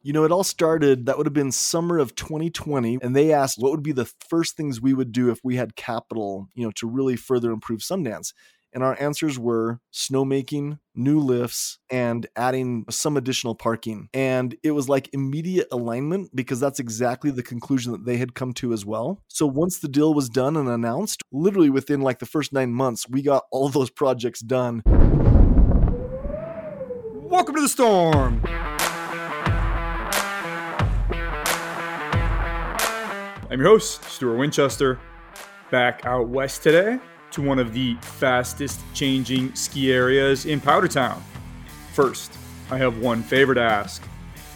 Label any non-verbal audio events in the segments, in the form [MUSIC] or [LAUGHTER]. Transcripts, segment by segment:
You know, it all started, that would have been summer of 2020. And they asked what would be the first things we would do if we had capital, you know, to really further improve Sundance. And our answers were snowmaking, new lifts, and adding some additional parking. And it was like immediate alignment because that's exactly the conclusion that they had come to as well. So once the deal was done and announced, literally within like the first nine months, we got all those projects done. Welcome to the storm. I'm your host, Stuart Winchester, back out west today to one of the fastest changing ski areas in Powdertown. First, I have one favor to ask.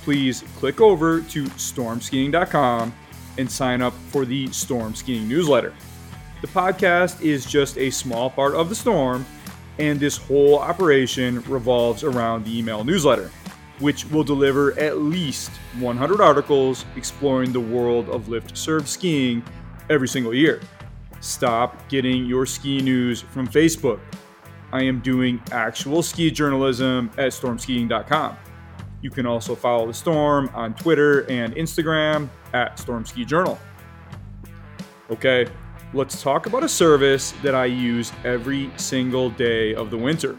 Please click over to stormskiing.com and sign up for the Storm Skiing newsletter. The podcast is just a small part of the storm, and this whole operation revolves around the email newsletter, which will deliver at least 100 articles exploring the world of lift serve skiing every single year. Stop getting your ski news from Facebook. I am doing actual ski journalism at stormskiing.com. You can also follow the storm on Twitter and Instagram at Storm Ski Journal. Okay, let's talk about a service that I use every single day of the winter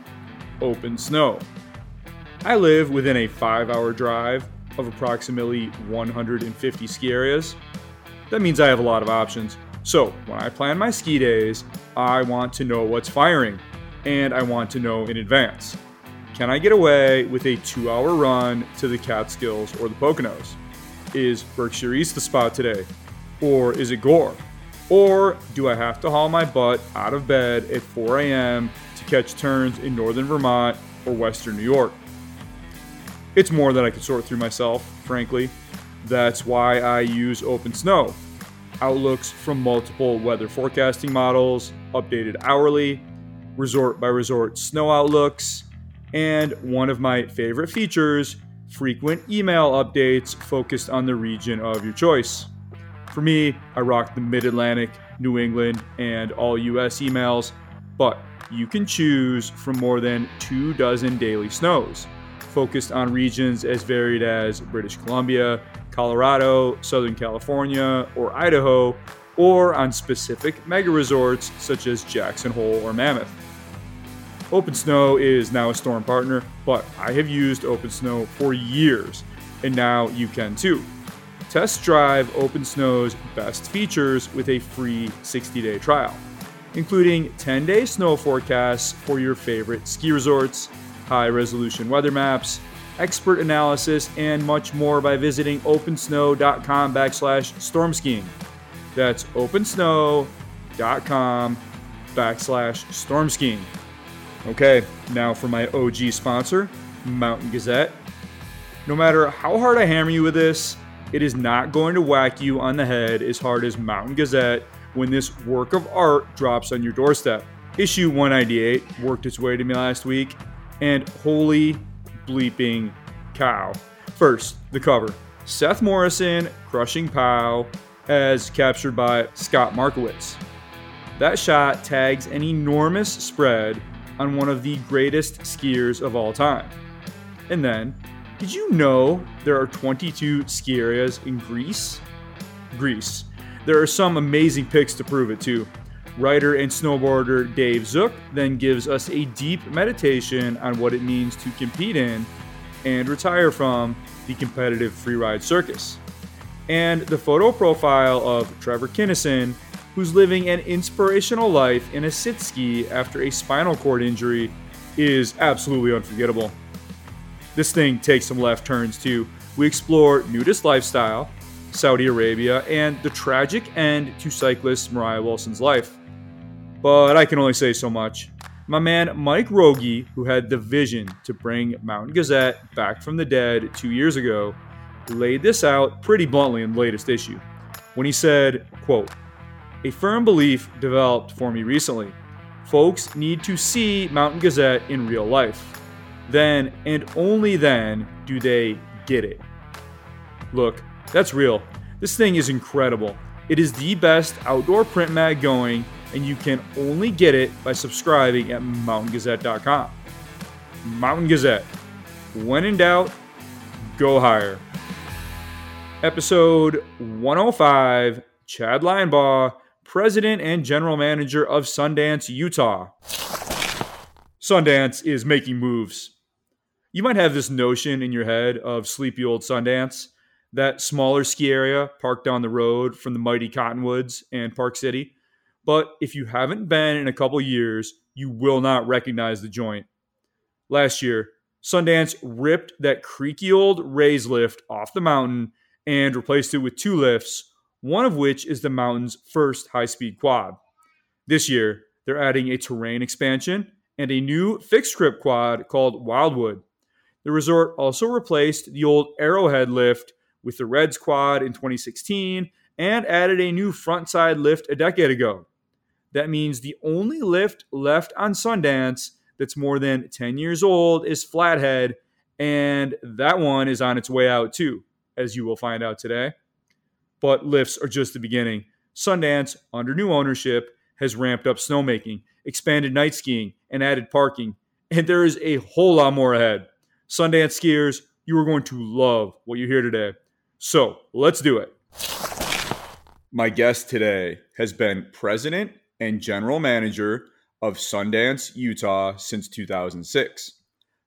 Open Snow. I live within a five hour drive of approximately 150 ski areas. That means I have a lot of options. So, when I plan my ski days, I want to know what's firing, and I want to know in advance. Can I get away with a two hour run to the Catskills or the Poconos? Is Berkshire East the spot today? Or is it Gore? Or do I have to haul my butt out of bed at 4 a.m. to catch turns in northern Vermont or western New York? It's more than I can sort through myself, frankly. That's why I use Open Snow outlooks from multiple weather forecasting models, updated hourly, resort by resort snow outlooks, and one of my favorite features frequent email updates focused on the region of your choice. For me, I rock the Mid Atlantic, New England, and all US emails, but you can choose from more than two dozen daily snows, focused on regions as varied as British Columbia, Colorado, Southern California, or Idaho, or on specific mega resorts such as Jackson Hole or Mammoth. Open Snow is now a Storm partner, but I have used Open Snow for years, and now you can too. Test drive Open Snow's best features with a free 60 day trial, including 10 day snow forecasts for your favorite ski resorts, high resolution weather maps, expert analysis, and much more by visiting opensnow.com backslash storm skiing. That's opensnow.com backslash storm skiing. Okay, now for my OG sponsor, Mountain Gazette. No matter how hard I hammer you with this, it is not going to whack you on the head as hard as Mountain Gazette when this work of art drops on your doorstep. Issue 198 worked its way to me last week, and holy bleeping cow. First, the cover Seth Morrison crushing Pow as captured by Scott Markewitz. That shot tags an enormous spread on one of the greatest skiers of all time. And then, did you know there are 22 ski areas in Greece? Greece. There are some amazing pics to prove it too. Writer and snowboarder Dave Zook then gives us a deep meditation on what it means to compete in and retire from the competitive freeride circus. And the photo profile of Trevor Kennison, who's living an inspirational life in a sit ski after a spinal cord injury, is absolutely unforgettable. This thing takes some left turns too. We explore nudist lifestyle, Saudi Arabia, and the tragic end to cyclist Moriah Wilson's life but I can only say so much. My man Mike Rogge, who had the vision to bring Mountain Gazette back from the dead two years ago, laid this out pretty bluntly in the latest issue when he said, quote, A firm belief developed for me recently. Folks need to see Mountain Gazette in real life. Then and only then do they get it. Look, that's real. This thing is incredible. It is the best outdoor print mag going and you can only get it by subscribing at mountaingazette.com. Mountain Gazette. When in doubt, go higher. Episode 105 Chad Linebaugh, President and General Manager of Sundance, Utah. Sundance is making moves. You might have this notion in your head of sleepy old Sundance, that smaller ski area parked down the road from the mighty Cottonwoods and Park City. But if you haven't been in a couple years, you will not recognize the joint. Last year, Sundance ripped that creaky old Ray's lift off the mountain and replaced it with two lifts, one of which is the mountain's first high speed quad. This year, they're adding a terrain expansion and a new fixed grip quad called Wildwood. The resort also replaced the old Arrowhead lift with the Reds quad in 2016 and added a new frontside lift a decade ago. That means the only lift left on Sundance that's more than 10 years old is Flathead, and that one is on its way out too, as you will find out today. But lifts are just the beginning. Sundance, under new ownership, has ramped up snowmaking, expanded night skiing, and added parking, and there is a whole lot more ahead. Sundance skiers, you are going to love what you hear today. So let's do it. My guest today has been president and general manager of Sundance, Utah since 2006.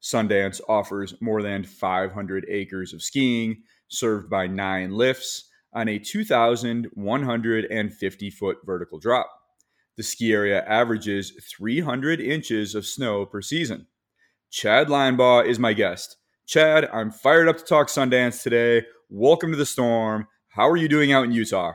Sundance offers more than 500 acres of skiing, served by nine lifts on a 2,150 foot vertical drop. The ski area averages 300 inches of snow per season. Chad Linebaugh is my guest. Chad, I'm fired up to talk Sundance today. Welcome to the storm. How are you doing out in Utah?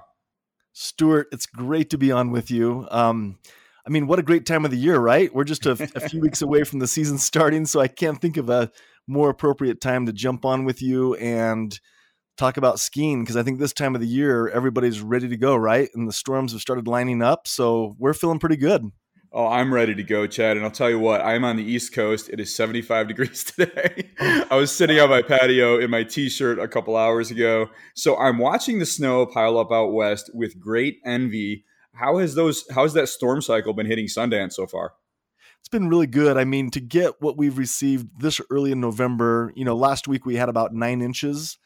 Stuart, it's great to be on with you. Um, I mean, what a great time of the year, right? We're just a, a few weeks away from the season starting, so I can't think of a more appropriate time to jump on with you and talk about skiing because I think this time of the year everybody's ready to go, right? And the storms have started lining up, so we're feeling pretty good. Oh, I'm ready to go, Chad. And I'll tell you what, I'm on the East Coast. It is 75 [LAUGHS] degrees today. I was sitting on my patio in my t shirt a couple hours ago. So I'm watching the snow pile up out west with great envy. How has those how has that storm cycle been hitting Sundance so far? It's been really good. I mean, to get what we've received this early in November, you know, last week we had about nine inches,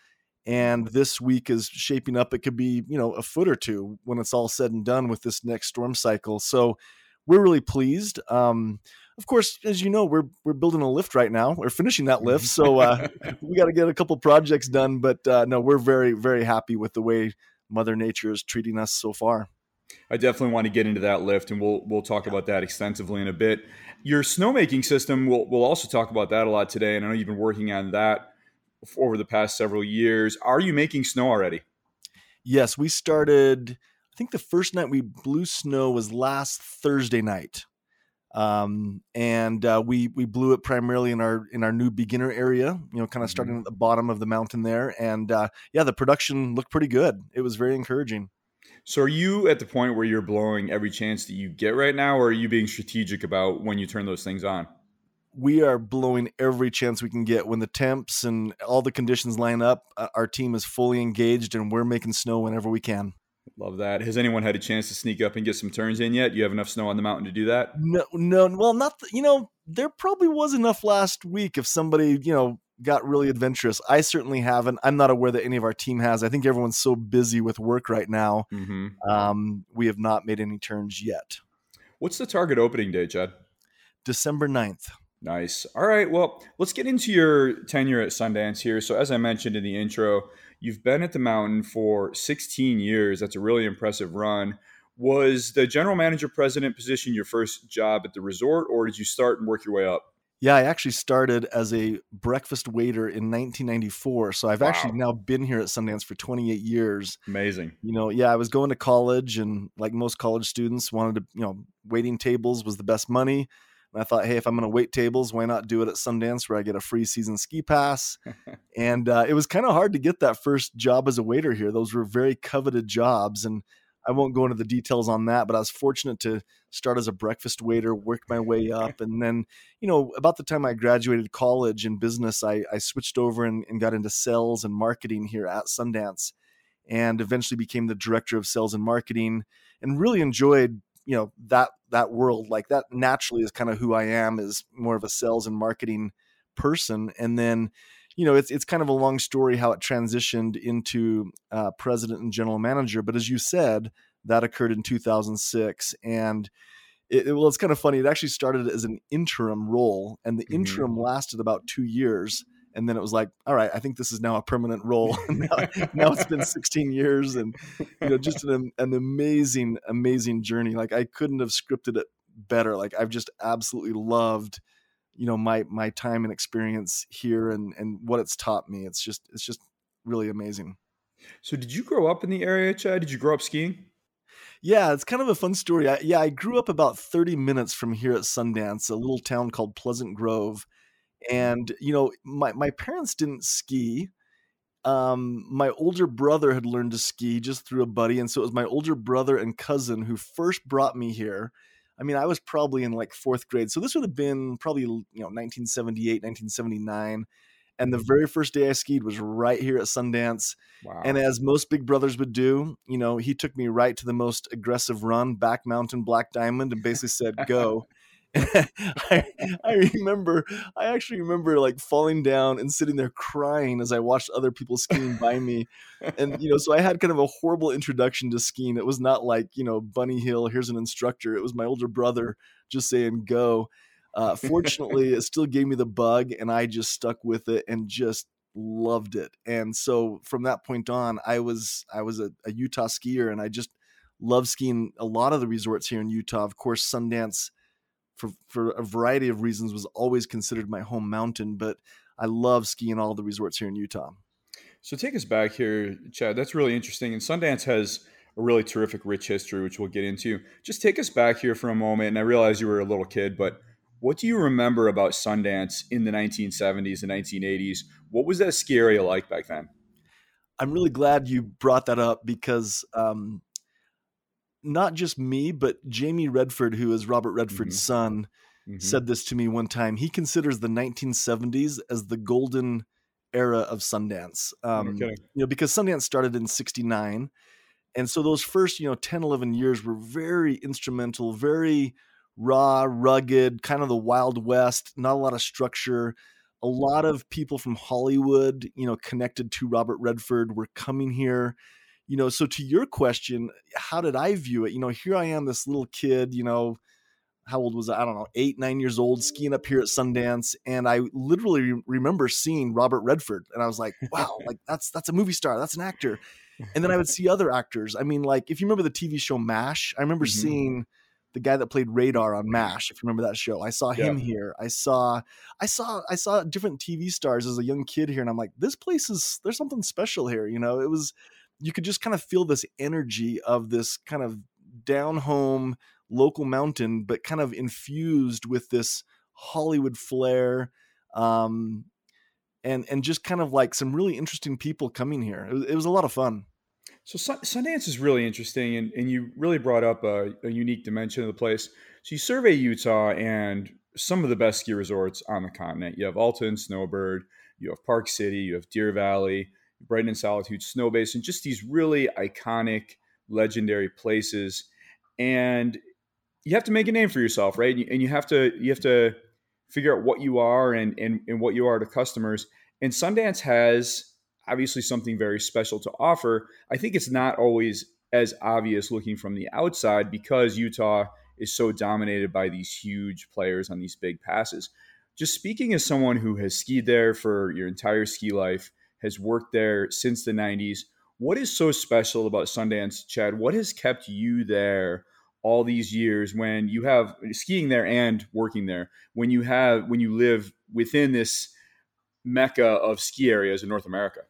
and this week is shaping up. It could be, you know, a foot or two when it's all said and done with this next storm cycle. So we're really pleased. Um, of course, as you know, we're we're building a lift right now. We're finishing that lift, so uh, [LAUGHS] we got to get a couple projects done. But uh, no, we're very very happy with the way Mother Nature is treating us so far. I definitely want to get into that lift, and we'll we'll talk about that extensively in a bit. Your snowmaking system, we'll we'll also talk about that a lot today, and I know you've been working on that over the past several years. Are you making snow already? Yes, we started I think the first night we blew snow was last Thursday night. Um, and uh, we we blew it primarily in our in our new beginner area, you know, kind of starting mm-hmm. at the bottom of the mountain there. And uh, yeah, the production looked pretty good. It was very encouraging. So, are you at the point where you're blowing every chance that you get right now, or are you being strategic about when you turn those things on? We are blowing every chance we can get when the temps and all the conditions line up. Uh, our team is fully engaged, and we're making snow whenever we can. Love that. Has anyone had a chance to sneak up and get some turns in yet? You have enough snow on the mountain to do that? No, no. Well, not you know. There probably was enough last week if somebody you know got really adventurous. I certainly haven't. I'm not aware that any of our team has. I think everyone's so busy with work right now. Mm-hmm. Um, we have not made any turns yet. What's the target opening day, Chad? December 9th. Nice. All right. Well, let's get into your tenure at Sundance here. So, as I mentioned in the intro, You've been at the mountain for 16 years. That's a really impressive run. Was the general manager president position your first job at the resort, or did you start and work your way up? Yeah, I actually started as a breakfast waiter in 1994. So I've wow. actually now been here at Sundance for 28 years. Amazing. You know, yeah, I was going to college and like most college students wanted to, you know, waiting tables was the best money. And I thought, hey, if I'm going to wait tables, why not do it at Sundance where I get a free season ski pass? [LAUGHS] and uh, it was kind of hard to get that first job as a waiter here. Those were very coveted jobs. And I won't go into the details on that, but I was fortunate to start as a breakfast waiter, work my way up. [LAUGHS] And then, you know, about the time I graduated college in business, I, I switched over and, and got into sales and marketing here at Sundance and eventually became the director of sales and marketing and really enjoyed you know that that world like that naturally is kind of who i am is more of a sales and marketing person and then you know, it's it's kind of a long story how it transitioned into uh, president and general manager. But as you said, that occurred in 2006, and it, it, well, it's kind of funny. It actually started as an interim role, and the mm-hmm. interim lasted about two years. And then it was like, all right, I think this is now a permanent role. [LAUGHS] now, now, it's been 16 years, and you know, just an, an amazing, amazing journey. Like I couldn't have scripted it better. Like I've just absolutely loved, you know, my my time and experience here, and and what it's taught me. It's just it's just really amazing. So, did you grow up in the area, Chad? Did you grow up skiing? Yeah, it's kind of a fun story. I, yeah, I grew up about 30 minutes from here at Sundance, a little town called Pleasant Grove. And, you know, my, my parents didn't ski. Um, my older brother had learned to ski just through a buddy. And so it was my older brother and cousin who first brought me here. I mean, I was probably in like fourth grade. So this would have been probably, you know, 1978, 1979. And the very first day I skied was right here at Sundance. Wow. And as most big brothers would do, you know, he took me right to the most aggressive run, back mountain, black diamond, and basically said, go. I, I remember, I actually remember like falling down and sitting there crying as I watched other people skiing by me. And, you know, so I had kind of a horrible introduction to skiing. It was not like, you know, Bunny Hill, here's an instructor. It was my older brother just saying, go. Uh, fortunately, it still gave me the bug, and I just stuck with it and just loved it. And so from that point on, I was I was a, a Utah skier, and I just love skiing a lot of the resorts here in Utah. Of course, Sundance, for for a variety of reasons, was always considered my home mountain, but I love skiing all the resorts here in Utah. So take us back here, Chad. That's really interesting. And Sundance has a really terrific, rich history, which we'll get into. Just take us back here for a moment. And I realize you were a little kid, but what do you remember about Sundance in the 1970s and 1980s? What was that ski area like back then? I'm really glad you brought that up because um, not just me, but Jamie Redford, who is Robert Redford's mm-hmm. son, mm-hmm. said this to me one time. He considers the 1970s as the golden era of Sundance. Um, you know, because Sundance started in 69. And so those first, you know, 10, 11 years were very instrumental, very raw, rugged, kind of the Wild West, not a lot of structure. A lot of people from Hollywood, you know, connected to Robert Redford were coming here. You know, so to your question, how did I view it? You know, here I am, this little kid, you know, how old was I? I don't know, eight, nine years old, skiing up here at Sundance, and I literally remember seeing Robert Redford, and I was like, "Wow, [LAUGHS] like that's that's a movie star, that's an actor." And then I would [LAUGHS] see other actors. I mean, like if you remember the TV show MASH, I remember mm-hmm. seeing the guy that played Radar on MASH, if you remember that show. I saw him here. I saw I saw I saw different TV stars as a young kid here and I'm like, this place is there's something special here, you know. It was you could just kind of feel this energy of this kind of down home local mountain but kind of infused with this Hollywood flair um and and just kind of like some really interesting people coming here. It was, it was a lot of fun. So Sundance is really interesting, and, and you really brought up a, a, unique dimension of the place. So you survey Utah and some of the best ski resorts on the continent. You have Alta and Snowbird, you have Park City, you have Deer Valley, Brighton and Solitude, Snowbasin, just these really iconic, legendary places. And you have to make a name for yourself, right? And you have to you have to figure out what you are and and, and what you are to customers. And Sundance has obviously something very special to offer. I think it's not always as obvious looking from the outside because Utah is so dominated by these huge players on these big passes. Just speaking as someone who has skied there for your entire ski life, has worked there since the 90s, what is so special about Sundance, Chad? What has kept you there all these years when you have skiing there and working there? When you have when you live within this mecca of ski areas in North America?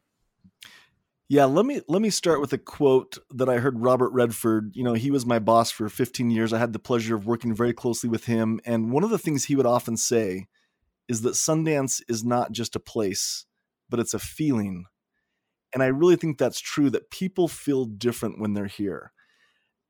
Yeah, let me let me start with a quote that I heard Robert Redford. You know, he was my boss for 15 years. I had the pleasure of working very closely with him, and one of the things he would often say is that Sundance is not just a place, but it's a feeling. And I really think that's true that people feel different when they're here.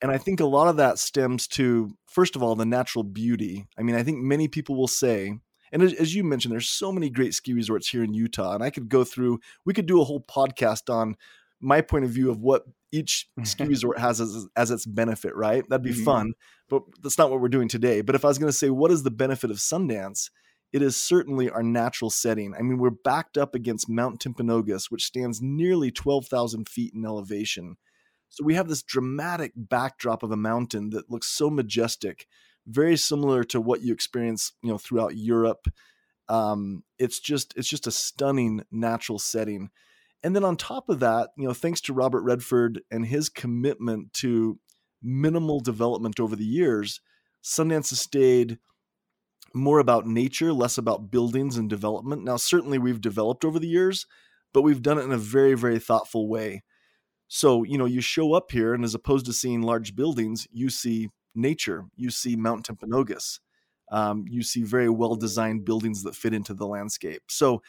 And I think a lot of that stems to first of all the natural beauty. I mean, I think many people will say and as, as, you mentioned, there's so many great ski resorts here in Utah, and I could go through. We could do a whole podcast on my point of view of what each ski [LAUGHS] resort has as, as its benefit. Right? That'd be mm-hmm. fun, but that's not what we're doing today. But if I was going to say, what is the benefit of Sundance? It is certainly our natural setting. I mean, we're backed up against Mount Timpanogos, which stands nearly 12,000 feet in elevation. So we have this dramatic backdrop of a mountain that looks so majestic, very similar to what you experience, you know, throughout Europe. Um, it's just it's just a stunning natural setting. And then on top of that, you know, thanks to Robert Redford and his commitment to minimal development over the years, Sundance has stayed more about nature, less about buildings and development. Now, certainly we've developed over the years, but we've done it in a very, very thoughtful way. So, you know, you show up here, and as opposed to seeing large buildings, you see nature, you see Mount Timpanogos, um, you see very well designed buildings that fit into the landscape. So,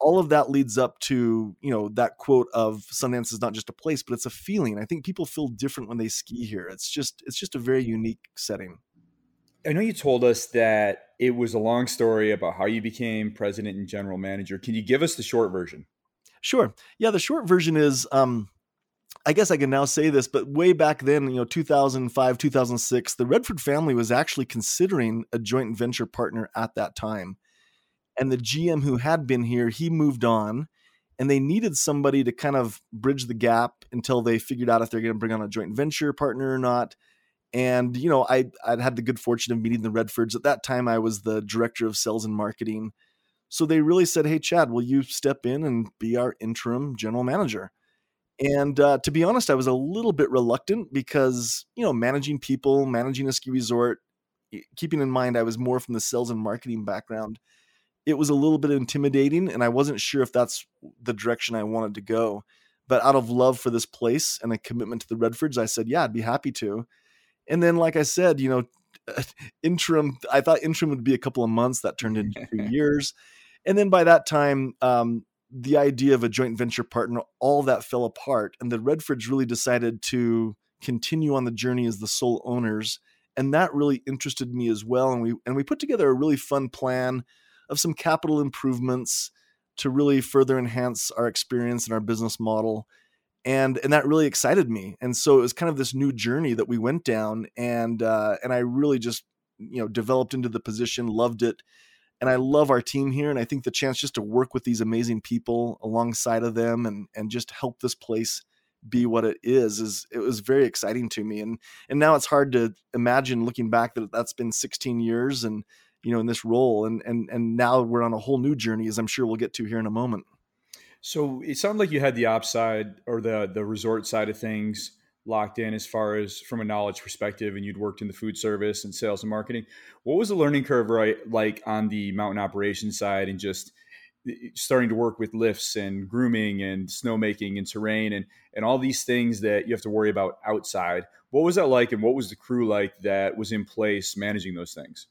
all of that leads up to you know that quote of Sundance is not just a place, but it's a feeling. I think people feel different when they ski here. It's just it's just a very unique setting. I know you told us that it was a long story about how you became president and general manager. Can you give us the short version? Sure. Yeah, the short version is um, I guess I can now say this, but way back then, you know, 2005, 2006, the Redford family was actually considering a joint venture partner at that time. And the GM who had been here, he moved on and they needed somebody to kind of bridge the gap until they figured out if they're going to bring on a joint venture partner or not. And you know, I I'd had the good fortune of meeting the Redfords. At that time, I was the director of sales and marketing. So they really said, "Hey, Chad, will you step in and be our interim general manager?" And uh, to be honest, I was a little bit reluctant because you know, managing people, managing a ski resort, keeping in mind I was more from the sales and marketing background, it was a little bit intimidating, and I wasn't sure if that's the direction I wanted to go. But out of love for this place and a commitment to the Redfords, I said, "Yeah, I'd be happy to." And then, like I said, you know, [LAUGHS] interim, I thought interim would be a couple of months. That turned into two [LAUGHS] years. And then by that time, um, the idea of a joint venture partner, all that fell apart. And the Redfords really decided to continue on the journey as the sole owners. And that really interested me as well. And we and we put together a really fun plan of some capital improvements to really further enhance our experience and our business model and and that really excited me and so it was kind of this new journey that we went down and uh, and i really just you know developed into the position loved it and i love our team here and i think the chance just to work with these amazing people alongside of them and and just help this place be what it is is it was very exciting to me and and now it's hard to imagine looking back that that's been 16 years and you know in this role and and and now we're on a whole new journey as i'm sure we'll get to here in a moment so it sounded like you had the upside or the the resort side of things locked in as far as from a knowledge perspective and you'd worked in the food service and sales and marketing. What was the learning curve right like on the mountain operations side and just eh, starting to work with lifts and grooming and snowmaking and terrain and and all these things that you have to worry about outside? What was that like and what was the crew like that was in place managing those things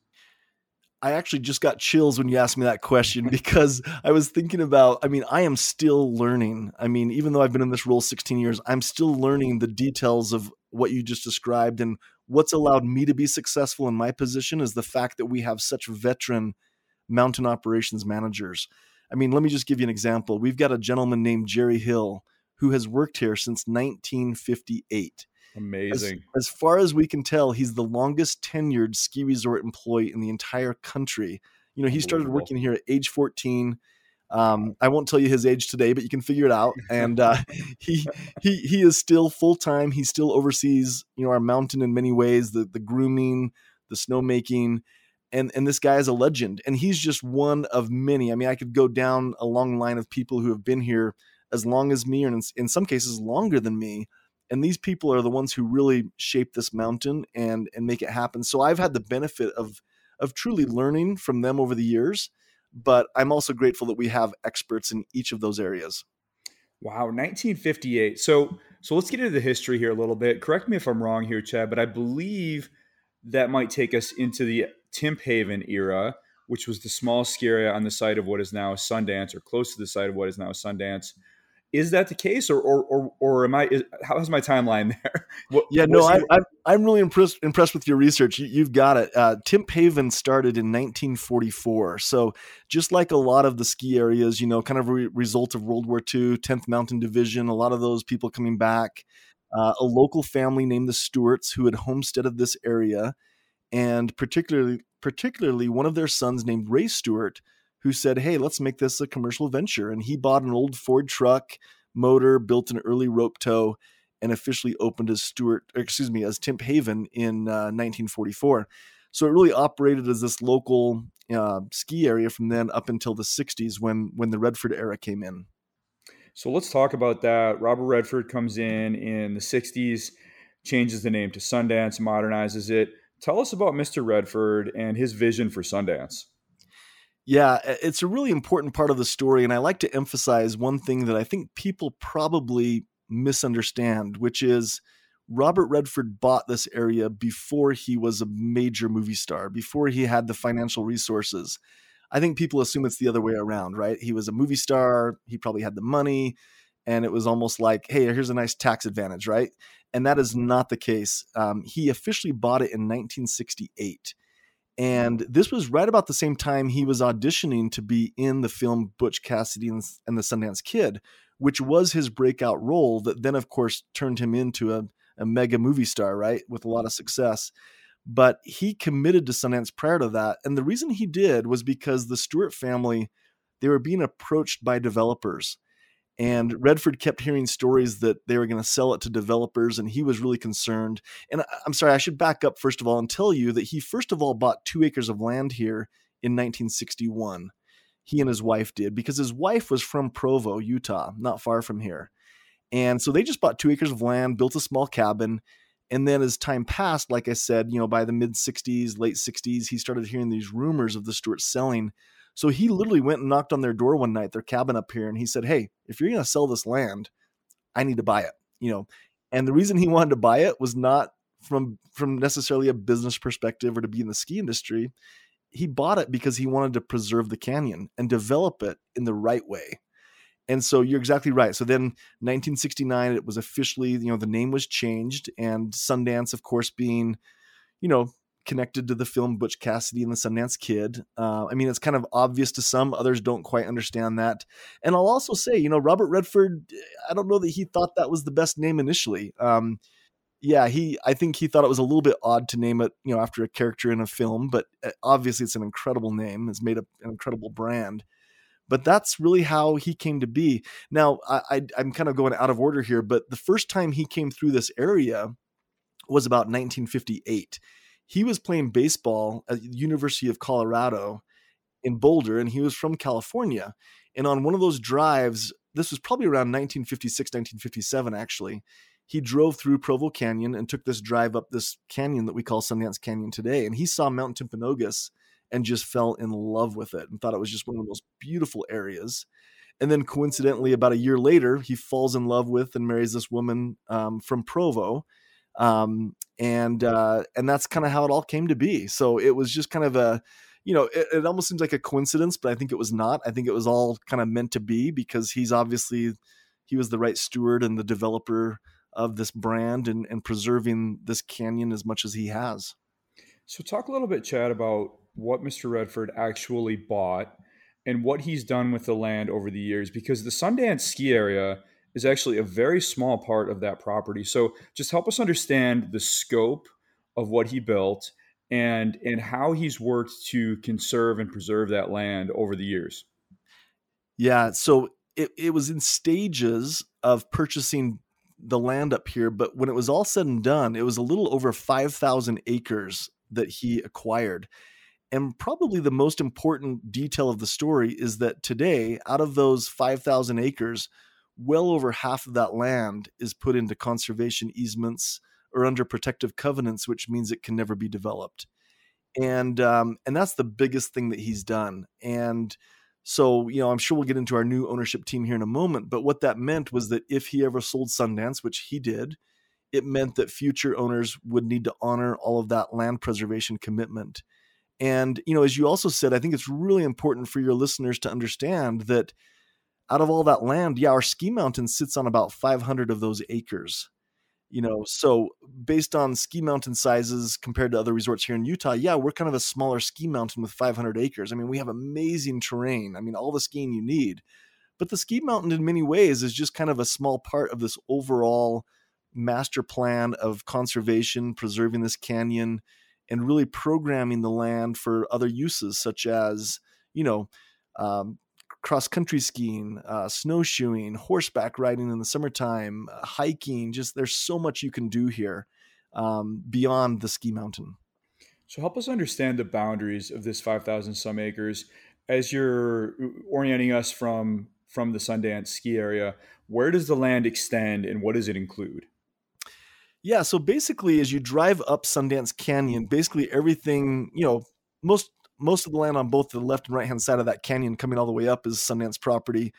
I actually just got chills when you asked me that question [LAUGHS] because I was thinking about, I mean, I am still learning. I mean, even though I've been in this role 16 years, I'm still learning the details of what you just described. And what's allowed me to be successful in my position is the fact that we have such veteran mountain operations managers. I mean, let me just give you an example. We've got a gentleman named Jerry Hill who has worked here since 1958. Amazing. As, as, far as we can tell, he's the longest tenured ski resort employee in the entire country. You know, he started working here at age 14. Um, I won't tell you his age today, but you can figure it out. And uh, [LAUGHS] he he he is still full time. He still oversees you know our mountain in many ways, the the grooming, the snowmaking, and and this guy is a legend. And he's just one of many. I mean, I could go down a long line of people who have been here as long as me, and in, in some cases longer than me and these people are the ones who really shape this mountain and and make it happen. So i've had the benefit of of truly learning from them over the years but i'm also grateful that we have experts in each of those areas. Wow 1958 so so let's get into the history here a little bit. Correct me if i'm wrong here chad but i believe that might take us into the Timphaven era which was the small ski area on the site of what is now Sundance or close to the site of what is now Sundance is that the case or or or, or am i is, how's my timeline [LAUGHS] there? What, yeah no I, I'm, I'm really impressed impressed with your research. You, have got it. Uh, Timphaven started in 1944 so just like a lot of the ski areas you know kind of a re- result of world war ii 10th mountain division a lot of those people coming back uh, a local family named the stewarts who had homesteaded this area and particularly particularly one of their sons named Ray Stewart, who said, "Hey, let's make this a commercial venture." And he bought an old Ford truck motor, built an early rope tow, and officially opened as Stewart, excuse me, as Timp Haven in uh, 1944. So it really operated as this local uh, ski area from then up until the 60s when when the Redford era came in. So let's talk about that. Robert Redford comes in in the 60s, changes the name to Sundance, modernizes it. Tell us about Mr. Redford and his vision for Sundance. Yeah, it's a really important part of the story. And I like to emphasize one thing that I think people probably misunderstand, which is Robert Redford bought this area before he was a major movie star, before he had the financial resources. I think people assume it's the other way around, right? He was a movie star, he probably had the money, and it was almost like, hey, here's a nice tax advantage, right? And that is not the case. Um, he officially bought it in 1968. And this was right about the same time he was auditioning to be in the film Butch Cassidy and, the Sundance Kid, which was his breakout role that then, of course, turned him into a, a mega movie star, right? With a lot of mm-hmm. success. But he committed to Sundance prior to that. And the reason he did was because the Stewart family, they were being approached by developers and Redford kept hearing stories that they were going to sell it to developers, and he was really concerned. And I'm sorry, I should back up first of all and tell you that he first of all bought two acres of land here in 1961. He and his wife did because his wife was from Provo, Utah, not far from here. And so they just bought two acres of land, built a small cabin. And then as time passed, like I said, you know, by the mid 60s, late 60s, he started hearing these rumors of the Stewarts selling so he literally went and knocked on their door one night, their cabin up here, and he said, Hey, if you're going to sell this land, I need to buy it. You know, and the reason he [LAUGHS] wanted to buy it was not from from necessarily a business perspective or to be in the ski industry. He bought it because he wanted to preserve the canyon and develop it in the right way. And so you're exactly right. So then 1969 it was officially, you know, the name was changed and Sundance of course being, you know, connected to the film Butch Cassidy and the Sundance Kid. Uh, I mean, it's kind of obvious to some, others don't quite understand that. And I'll also say, you know, Robert Redford, I don't know that he thought that was the best name initially. Um, yeah, he, I think he thought it was a little bit odd to name it, you know, after a character in a film, but uh, obviously it's an incredible name. It's made up an incredible brand. But that's really how he came to be. Now, I, I, I'm kind of going out of order here, but the first time he came through this area was about 1958 he was playing baseball at the University of Colorado in Boulder, and he was from California. And on one of those drives, this was probably around 1956, 1957, actually, he drove through Provo Canyon and took this drive up this canyon that we call Sundance Canyon today. And he saw Mount Timpanogos and just fell in love with it and thought it was just one of the most beautiful areas. And then coincidentally, about a year later, he falls in love with and marries this woman um, from Provo um, and uh, and that's kind of how it all came to be. So it was just kind of a, you know, it, it almost seems like a coincidence, but I think it was not. I think it was all kind of meant to be because he's obviously he was the right steward and the developer of this brand and, and preserving this canyon as much as he has. So talk a little bit, Chad, about what Mr. Redford actually bought and what he's done with the land over the years, because the Sundance ski area is actually a very small part of that property. So just help us understand the scope of what he built and and how he's worked to conserve and preserve that land over the years. Yeah, so it, it was in stages of purchasing the land up here, but when it was all said and done, it was a little over 5,000 acres that he acquired. And probably the most important detail of the story is that today, out of those 5,000 acres, well over half of that land is put into conservation easements or under protective covenants, which means it can never be developed. And um, and that's the biggest thing that he's done. And so, you know, I'm sure we'll get into our new ownership team here in a moment. But what that meant was that if he ever sold Sundance, which he did, it meant that future owners would need to honor all of that land preservation commitment. And, you know, as you also said, I think it's really important for your listeners to understand that out of all that land, yeah, our ski mountain sits on about 500 of those acres. You know, so based on ski mountain sizes compared to other resorts here in Utah, yeah, we're kind of a smaller ski mountain with 500 acres. I mean, we have amazing terrain. I mean, all the skiing you need. But the ski mountain, in many ways, is just kind of a small part of this overall master plan of conservation, preserving this canyon, and really programming the land for other uses such as you know um, cross country skiing, uh, snowshoeing, horseback riding in the summertime, uh, hiking. Just there's so much you can do here um, beyond the ski mountain. So help us understand the boundaries of this 5,000 some acres as you're uh, orienting us from from the Sundance ski area. Where does the land extend, and what does it include? Yeah, so basically, as you drive up Sundance Canyon, basically everything you know, most most of the land on both the left and right hand side of that canyon coming all the way up is Sundance property.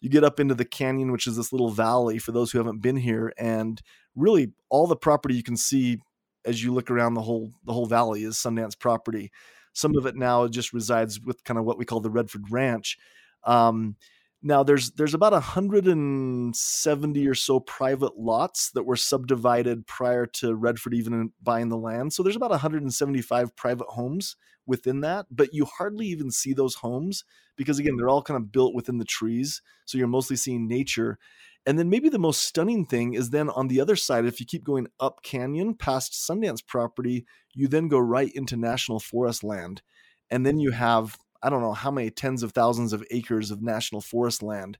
You get up into the canyon, which is this little valley for those who haven't been here, and really all the property you can see as you look around the whole the whole valley is Sundance property. Some of it now just resides with kind of what we call the Redford Ranch. Um, now there's there's about 170 or so private lots that were subdivided prior to Redford even buying the land. So there's about 175 private homes within that, but you hardly even see those homes because again, they're all kind of built within the trees. So you're mostly seeing nature. And then maybe the most stunning thing is then on the other side, if you keep going up canyon past Sundance property, you then go right into national forest land. And then you have I don't know how many tens of thousands of acres of national forest land.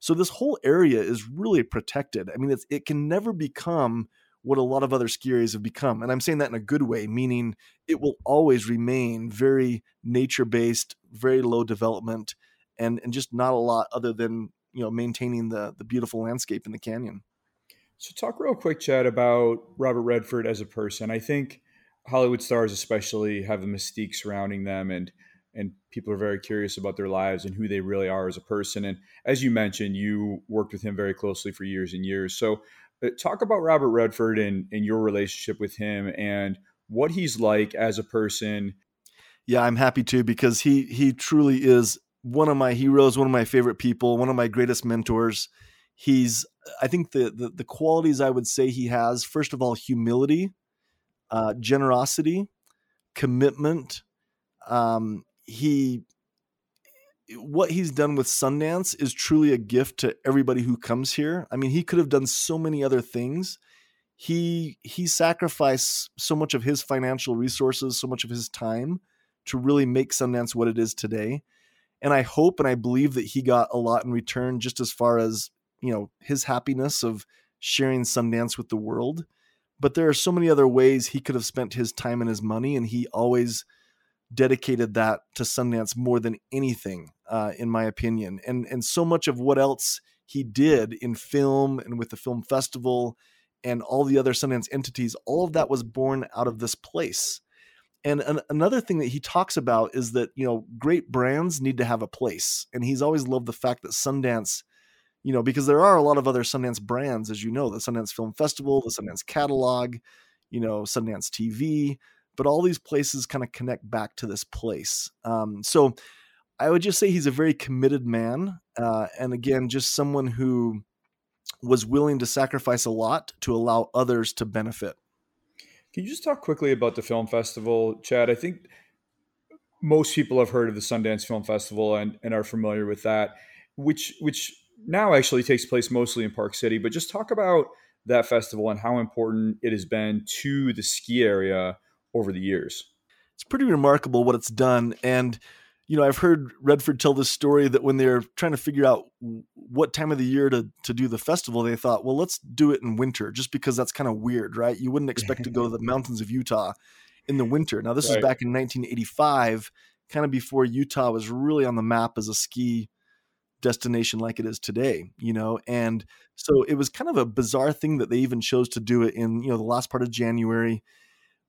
So this whole area is really protected. I mean, it can never become what a lot of other ski areas have become. And I'm saying that in a good way, meaning it will always remain very nature based, very low development, and, and just not a lot other than you know maintaining the the beautiful landscape in the canyon. So talk real quick, Chad, about Robert Redford as a person. I think Hollywood stars especially have a mystique surrounding them and and people are very curious about their lives and who they really are as a person. And as you mentioned, you worked with him very closely for years and years. So, talk about Robert Redford and, and your relationship with him and what he's like as a person. Yeah, I'm happy to because he he truly is one of my heroes, one of my favorite people, one of my greatest mentors. He's I think the the, the qualities I would say he has first of all humility, uh, generosity, commitment, um, he what he's done with Sundance is truly a gift to everybody who comes here. I mean, he could have done so many other things. He he sacrificed so much of his financial resources, so much of his time to really make Sundance what it is today. And I hope and I believe that he got a lot in return just as far as, you know, his happiness of sharing Sundance with the world. But there are so many other ways he could have spent his time and his money and he always dedicated that to Sundance more than anything, uh, in my opinion. And and so much of what else he did in film and with the film festival and all the other Sundance entities, all of that was born out of this place. And an, another thing that he talks about is that you know great brands need to have a place, and he's always loved the fact that Sundance, you know, because there are a lot of other Sundance brands, as you know, the Sundance Film Festival, the Sundance Catalog, you know, Sundance TV but all these places kind of connect back to this place. Um, so I would just say he's a very committed man. Uh, and again, just someone who was willing to sacrifice a lot to allow others to benefit. Can you just talk quickly about the film festival, Chad? I think most people have heard of the Sundance Film Festival and, and are familiar with that, which which now actually takes place mostly in Park City. But just talk about that festival and how important it has been to the ski area over the years. It's pretty remarkable what it's done. And, you know, I've heard Redford tell this story that when they're trying to figure out what time of the year to, to do the festival, they thought, well, let's do it in winter just because that's kind of weird, right? You wouldn't [LAUGHS] expect to go to the mountains of Utah in the winter. Now, this right. is back in 1985, kind of before Utah was really on the map as a ski destination like it is today, you know? And so it was kind of a bizarre thing that they even chose to do it in, you know, the last part of January.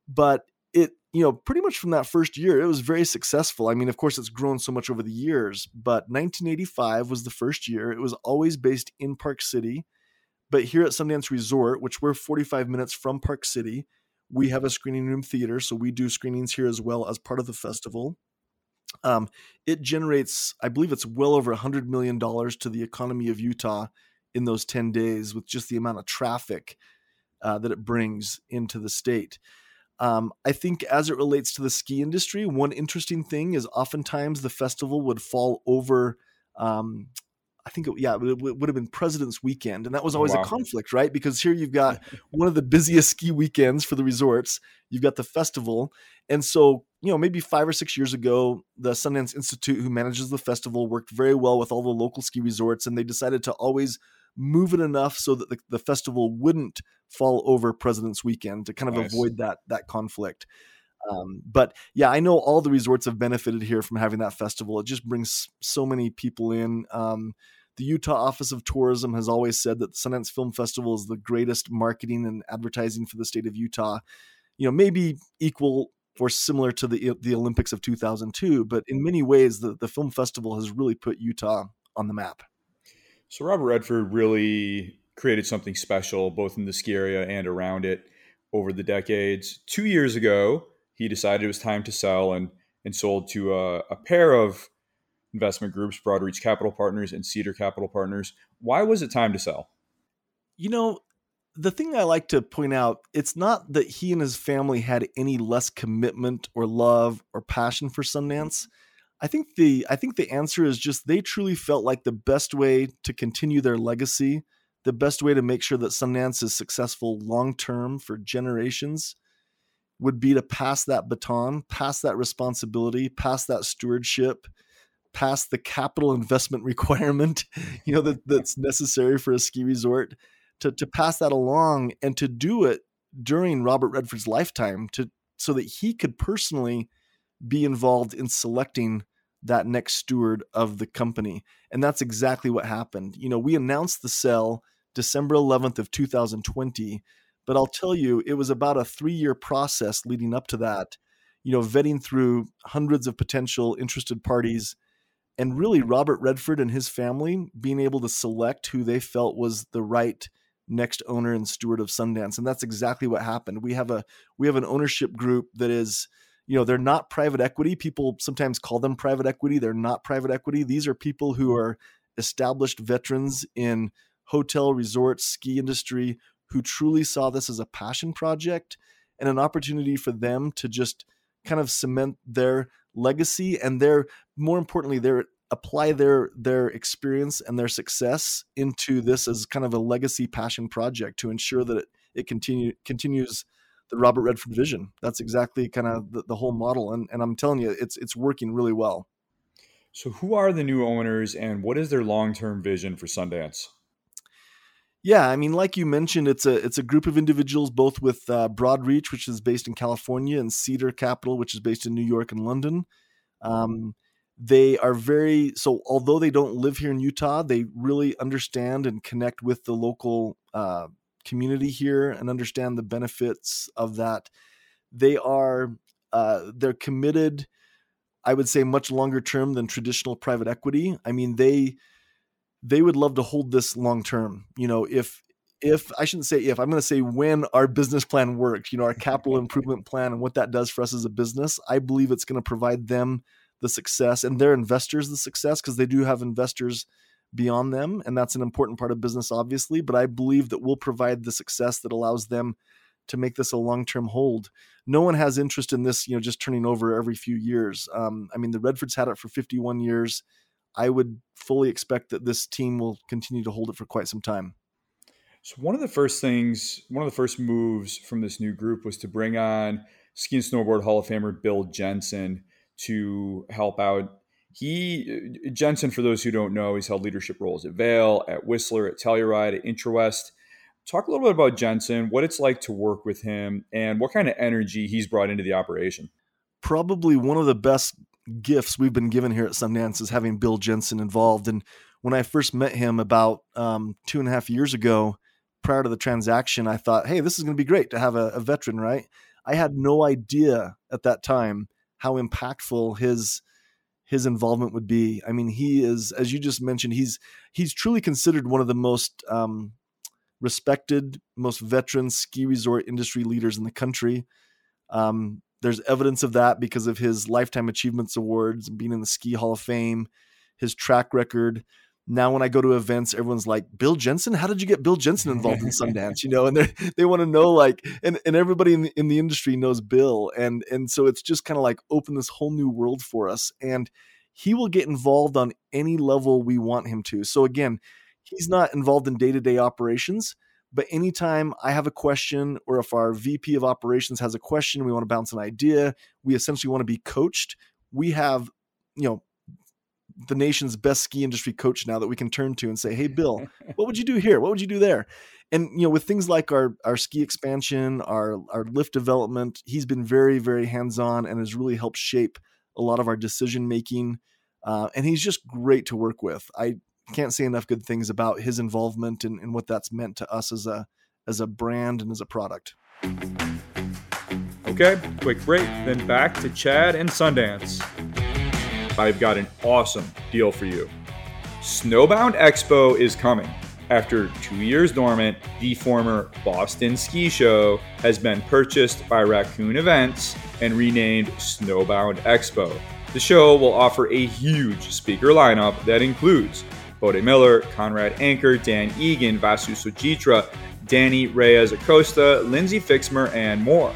But it you know pretty much from that first year it was very successful. I mean of course it's grown so much over the years but 1985 was the first year. It was always based in park city but here at sundance resort which we're 45 minutes from park city we have a screening room theater so we do screenings here as well as part of the festival. Um, it generates i believe it's well over $100 million to the economy of utah in those 10 days with just the amount of traffic uh, that it brings into the state um, I think as it relates to the ski industry, one interesting thing is oftentimes the festival would fall over um, I think, it, yeah, it would have been President's Weekend. And that was always Wow. a conflict, right? Because here you've got [LAUGHS] one of the busiest ski weekends for the resorts, you've got the festival. And so, you know, maybe five or six years ago, the Sundance Institute, who manages the festival, worked very well with all the local ski resorts. And they decided to always move it enough so that the, the festival wouldn't fall over President's Weekend to kind of Nice. avoid that that conflict. Um, but yeah, I know all the resorts have benefited here from having that festival. It just brings so many people in. Um, the Utah Office of Tourism has always said that the Sundance Film Festival is the greatest marketing and advertising for the state of Utah. You know, maybe equal or similar to the the Olympics of 2002, but in many ways, the, the film festival has really put Utah on the map. So Robert Redford really created something special both in the ski area and around it over the decades. Two years ago, he decided it was time to sell and and sold to a, a pair of investment groups, Broadreach Capital Partners and Cedar Capital Partners. Why was it time to sell? You know, the thing I like to point out, it's not that he and his family had any less commitment or love or passion for Sundance. I think the I think the answer is just they truly felt like the best way to continue their legacy, the best way to make sure that Sundance is successful long term for generations would be to pass that baton, pass that responsibility, pass that stewardship, pass the capital investment [LAUGHS] requirement, you know, that, that's necessary for a ski resort, to, to pass that along and to do it during Robert Redford's lifetime to so that he could personally be involved in selecting that next steward of the company. And that's exactly what happened. You know, we announced the sale December 11th of 2020, but I'll tell you it was about a 3-year process leading up to that. You know, vetting through hundreds of potential interested parties and really Robert Redford and his family being able to select who they felt was the right next owner and steward of Sundance and that's exactly what happened. We have a we have an ownership group that is you know they're not private equity. People sometimes call them private equity. They're not private equity. These are people who mm-hmm. are established veterans in hotel resort ski industry who truly saw this as a passion project and an opportunity for them to just kind of cement their legacy and their more importantly their apply their their experience and their success into this as kind of a legacy passion project to ensure that it, it continue continues the Robert Redford vision. That's exactly kind of the, the whole model, and and I'm telling you, it's it's working really well. So who are the new owners and what is their long-term vision for Sundance? Yeah, I mean, like you mentioned, it's a it's a group of individuals, both with uh, Broadreach, which is based in California, and Cedar Capital, which is based in New York and London. Um, they are very so. Although they don't live here in Utah, they really understand and connect with the local uh, community here and understand the benefits of that. They are uh, they're committed. I would say much longer term than traditional private equity. I mean, they they would love to hold this long term. You know, if if I shouldn't say if I'm going to say when our business plan works, you know, our capital [LAUGHS] improvement plan and what that does for us as a business, I believe it's going to provide them the success and their investors the success because they do have investors beyond them and that's an important part of business obviously, but I believe that we'll provide the success that allows them to make this a long-term hold. No one has interest in this, you know, just turning over every few years. Um, I mean, the Redfords had it for 51 years. I would fully expect that this team will continue to hold it for quite some time. So one of the first things, one of the first moves from this new group was to bring on ski and snowboard Hall of Famer Bill Jensen to help out. He Jensen, for those who don't know, he's held leadership roles at Vail, at Whistler, at Telluride, at Intrawest. Talk a little bit about Jensen, what it's like to work with him, and what kind of energy he's brought into the operation. Probably one of the best gifts we've been given here at Sundance is having Bill Jensen involved. And when I first met him about um, two and a half years ago, prior to the transaction, I thought, hey, this is going to be great to have a, a veteran, right? I had no idea at that time how impactful his his involvement would be. I mean, he is, as you just mentioned, he's he's truly considered one of the most um, respected, most veteran ski resort industry leaders in the country. Um, there's evidence of that because of his lifetime achievements awards being in the ski hall of fame his track record now when i go to events everyone's like bill jensen how did you get bill jensen involved in sundance you know and [LAUGHS] they they want to know like and, and everybody in the, in the industry knows bill and and so it's just kind of like open this whole new world for us and he will get involved on any level we want him to. So again, he's not involved in day-to-day operations, but anytime I have a question or if our VP of operations has a question, we want to bounce an idea, we essentially want to be coached. We have, you know, the nation's best ski industry coach now that we can turn to and say, "Hey, Bill, [LAUGHS] what would you do here? What would you do there?" And you know, with things like our our ski expansion, our our lift development, he's been very very hands on and has really helped shape a lot of our decision making. Uh, and he's just great to work with. I can't say enough good things about his involvement and, and what that's meant to us as a as a brand and as a product. Okay, quick break, then back to Chad and Sundance. I've got an awesome deal for you. Snowbound Expo is coming. After two years dormant, the former Boston Ski Show has been purchased by Raccoon Events and renamed Snowbound Expo. The show will offer a huge speaker lineup that includes Bode Miller, Conrad Anker, Dan Egan, Vasu Sojitra, Danny Reyes Acosta, Lindsay Fixmer, and more.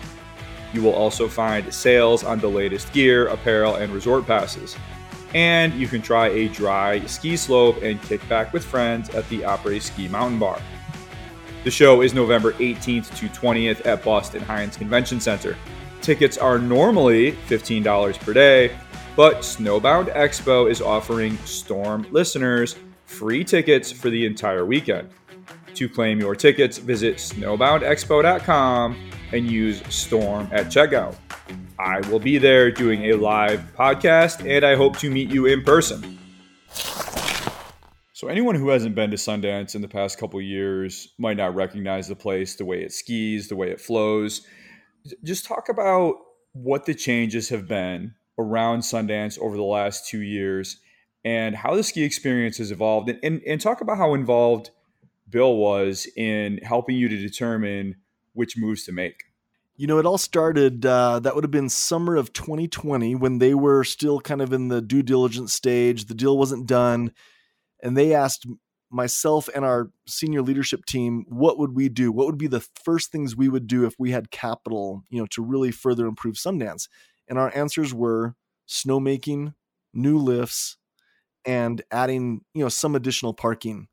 You will also find sales on the latest gear, apparel, and resort passes. And you can try a dry ski slope and kick back with friends at the Après Ski Mountain Bar. The show is November 18th to 20th at Boston Hynes Convention Center. Tickets are normally $15 per day, but Snowbound Expo is offering Storm listeners free tickets for the entire weekend. To claim your tickets, visit snowboundexpo.com and use Storm at checkout. I will be there doing a live podcast and I hope to meet you in person. So, anyone who hasn't been to Sundance in the past couple years might not recognize the place, the way it skis, the way it flows. Just talk about what the changes have been around Sundance over the last two years and how the ski experience has evolved and, and, and talk about how involved Bill was in helping you to determine which moves to make. You know, it all started, uh, that would have been summer of 2020 when they were still kind of in the due diligence stage. The deal wasn't done. And they asked myself and our senior leadership team, what would we do? What would be the first things we would do if we had capital, you know, to really further improve Sundance? And our answers were snowmaking, new lifts, and adding, you know, some additional parking.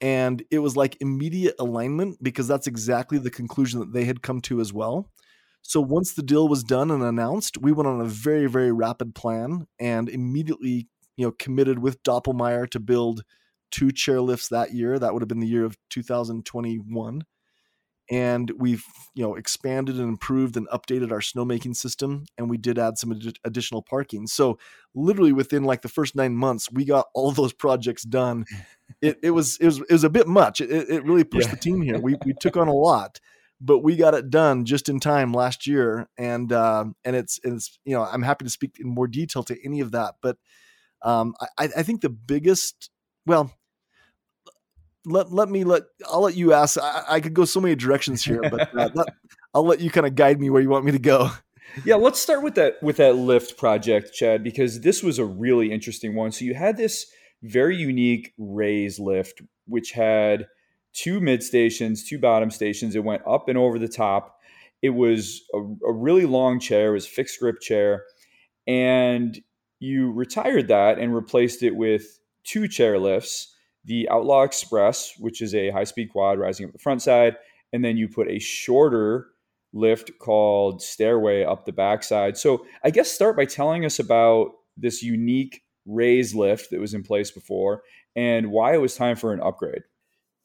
And it was like immediate alignment because that's exactly the conclusion that they had come to as well. So once the deal was done and announced, we went on a very, very rapid plan and immediately, you know, committed with Doppelmayr to build two chairlifts that year. That would have been the year of 2021 and we've you know expanded and improved and updated our snowmaking system and we did add some ad- additional parking. So literally within like the first nine months we got all those projects done. It, it was it was it was a bit much. It, it really [LAUGHS] pushed yeah. the team here. We, we took on a lot but we got it done just in time last year and uh, and it's it's you know i'm happy to speak in more detail to any of that but um, I, I think the biggest well let let me let I'll let you ask. I, I could go so many directions here, but uh, [LAUGHS] let, I'll let you kind of guide me where you want me to go. Yeah, let's start with that with that lift project, Chad, because this was a really interesting one. So you had this very unique Ray's lift, which had two mid stations, two bottom stations. It went up and over the top. It was a, a really long chair. It was fixed grip chair, and you retired that and replaced it with two chair lifts the Outlaw Express, which is a high speed quad rising up the front side, and then you put a shorter lift called Stairway up the backside. So I guess start by telling us about this unique Ray's lift that was in place before and why it was time for an upgrade.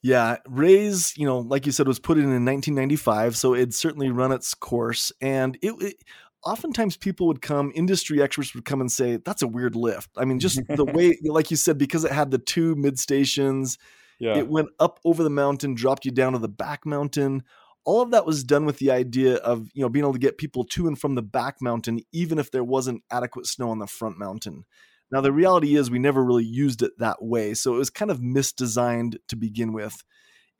Yeah, Ray's, you know, like you said, was put in in 1995, so it certainly run its course, and it, it oftentimes people would come, industry experts would come and say, that's a weird lift. I mean, just [LAUGHS] the way, like you said, because it had the two mid stations, yeah. it went up over the mountain, dropped you down to the back mountain. All of that was done with the idea of, you know, being able to get people to and from the back mountain, even if there wasn't adequate snow on the front mountain. Now, the reality is we never really used it that way. So it was kind of misdesigned to begin with.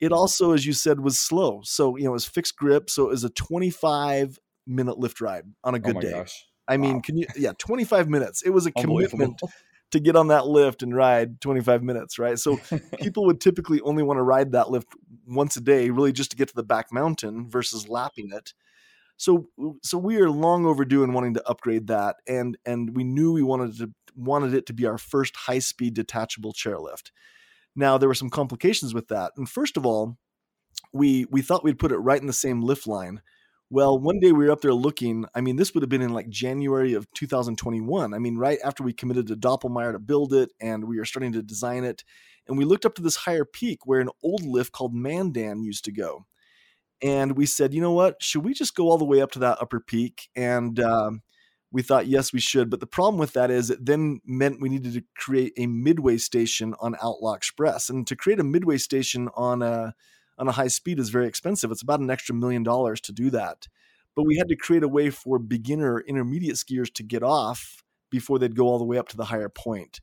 It also, as you said, was slow. So, you know, it was fixed grip. So it was a 25 minute lift ride on a oh good oh day. Gosh. I wow. mean, can you? Yeah, 25 minutes. It was a commitment [LAUGHS] to get on that lift and ride 25 minutes, right? So [LAUGHS] people would typically only want to ride that lift once a day, really just to get to the back mountain versus lapping it. So so we are long overdue in wanting to upgrade that, and and we knew we wanted to wanted it to be our first high speed detachable chairlift. Now there were some complications with that, and first of all, we we thought we'd put it right in the same lift line. Well, one day we were up there looking. I mean, this would have been in like January of 2021. I mean, right after we committed to Doppelmayr to build it and we were starting to design it. And we looked up to this higher peak where an old lift called Mandan used to go. And we said, you know what? Should we just go all the way up to that upper peak? And um, we thought, yes, we should. But the problem with that is it then meant we needed to create a midway station on Outlaw Express. And to create a midway station on a on a high speed is very expensive. It's about an extra million dollars to do that. But we had to create a way for beginner intermediate skiers to get off before they'd go all the way up to the higher point.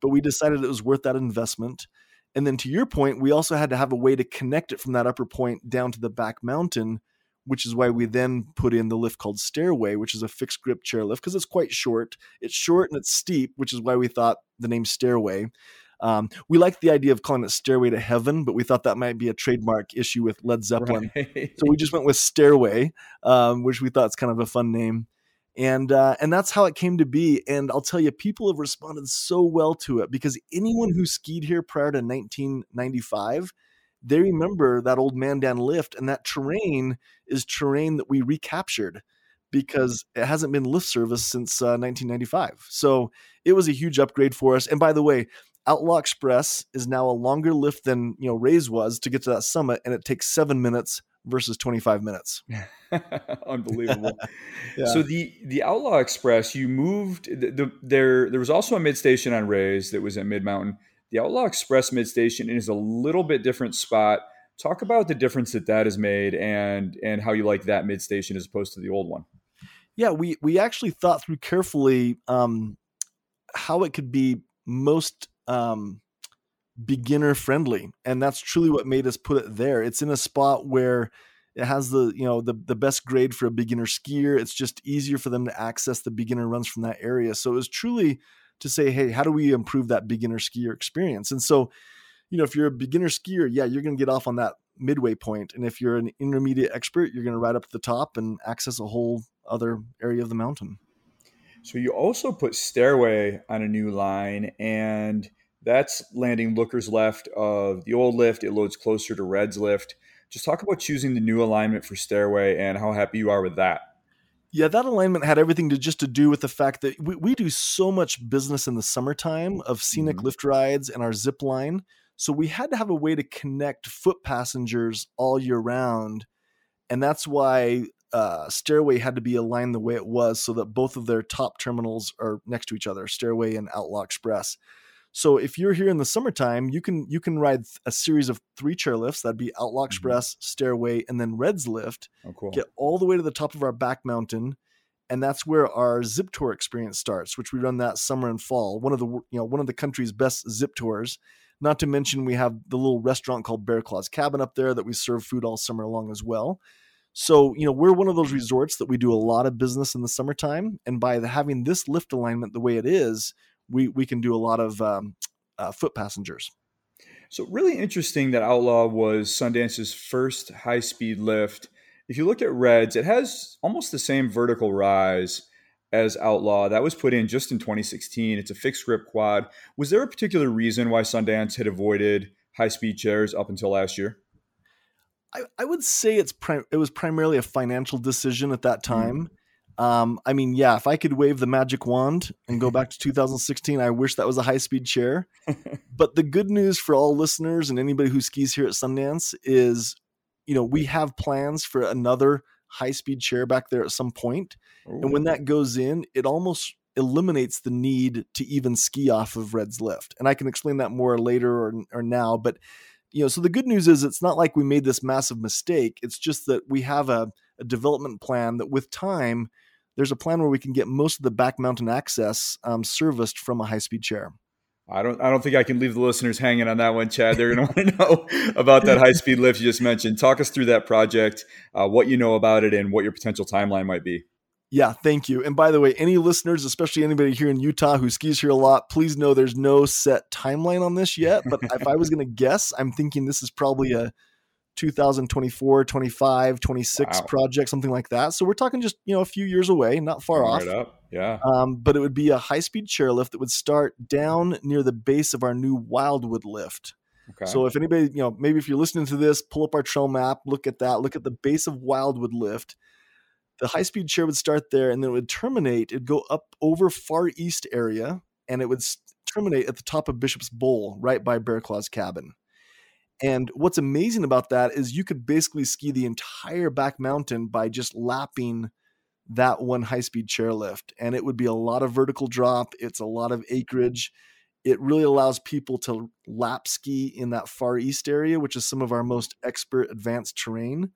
But we decided it was worth that investment. And then to your point, we also had to have a way to connect it from that upper point down to the back mountain, which is why we then put in the lift called Stairway, which is a fixed grip chairlift because it's quite short. It's short and it's steep, which is why we thought the name Stairway. Um, we liked the idea of calling it Stairway to Heaven, but we thought that might be a trademark issue with Led Zeppelin. Right. so we just went with Stairway, um, which we thought is kind of a fun name. And uh, and that's how it came to be. And I'll tell you, people have responded so well to it because anyone who skied here prior to 1995, they remember that old Mandan lift, and that terrain is terrain that we recaptured because it hasn't been lift service since uh, 1995. So it was a huge upgrade for us. And by the way, Outlaw Express is now a longer lift than you know Ray's was to get to that summit, and it takes seven minutes versus 25 minutes. [LAUGHS] Unbelievable. [LAUGHS] yeah. So the the Outlaw Express, you moved the, the, there. There was also a mid station on Ray's that was at Mid Mountain. The Outlaw Express mid station is a little bit different spot. Talk about the difference that that has made, and and how you like that mid station as opposed to the old one. Yeah, we we actually thought through carefully um, how it could be most um, beginner friendly, and that's truly what made us put it there. It's in a spot where it has the you know the the best grade for a beginner skier. It's just easier for them to access the beginner runs from that area. So it was truly to say, hey, how do we improve that beginner skier experience? And so, you know, if you're a beginner skier, yeah, you're going to get off on that midway point, and if you're an intermediate expert, you're going to ride up to the top and access a whole other area of the mountain. So you also put stairway on a new line and that's landing lookers left of the old lift. It loads closer to Red's lift. Just talk about choosing the new alignment for Stairway and how happy you are with that. Yeah, that alignment had everything to just to do with the fact that we, we do so much business in the summertime of scenic mm-hmm. lift rides and our zip line. So we had to have a way to connect foot passengers all year round. And that's why uh, Stairway had to be aligned the way it was so that both of their top terminals are next to each other, Stairway and Outlaw Express. So if you're here in the summertime, you can you can ride a series of three chairlifts. That'd be Outlaw mm-hmm. Express, mm-hmm. Stairway, and then Red's lift. Oh, cool. Get all the way to the top of our back mountain, and that's where our zip tour experience starts, which we run that summer and fall. One of the you know one of the country's best zip tours. Not to mention we have the little restaurant called Bear Claws Cabin up there that we serve food all summer long as well. So, you know, we're one of those resorts that we do a lot of business in the summertime. And by the, having this lift alignment the way it is, we we can do a lot of um, uh, foot passengers. So really interesting that Outlaw was Sundance's first high speed lift. If you look at Red's, it has almost the same vertical rise as Outlaw. That was put in just in 2016. It's a fixed grip quad. Was there a particular reason why Sundance had avoided high speed chairs up until last year? I, I would say it's pri- it was primarily a financial decision at that hmm. time. Mm. Um, I mean, yeah, if I could wave the magic wand and go back to [LAUGHS] 2016, I wish that was a high speed chair. [LAUGHS] but the good news for all listeners and anybody who skis here at Sundance is, you know, we have plans for another high speed chair back there at some point. And when that goes in, it almost eliminates the need to even ski off of Red's lift. And I can explain that more later or, or now. But, you know, so the good news is it's not like we made this massive mistake. It's just that we have a, a development plan that with time, there's a plan where we can get most of the back mountain access um, serviced from a high speed chair. I don't. I don't think I can leave the listeners hanging on that one, Chad. They're going [LAUGHS] to want to know about that high speed lift you just mentioned. Talk us through that project, uh, what you know about it, and what your potential timeline might be. Yeah, thank you. And by the way, any listeners, especially anybody here in Utah who skis here a lot, please know there's no set timeline on this yet. But if I was going [LAUGHS] to guess, I'm thinking this is probably a 2024, 25, 26 wow. project, something like that. So we're talking just, you know, a few years away, not far off. Yeah. Um, but it would be a high speed chairlift that would start down near the base of our new Wildwood lift. Okay. So if anybody, you know, maybe if you're listening to this, pull up our trail map, look at that, look at the base of Wildwood lift. The high speed chair would start there and then it would terminate, it'd go up over far east area and it would terminate at the top of Bishop's Bowl, right by Bear Claw's cabin. And what's amazing about that is you could basically ski the entire back mountain by just lapping that one high speed chairlift. And it would be a lot of vertical drop, it's a lot of acreage. It really allows people to lap ski in that far east area, which is some of our most expert advanced terrain.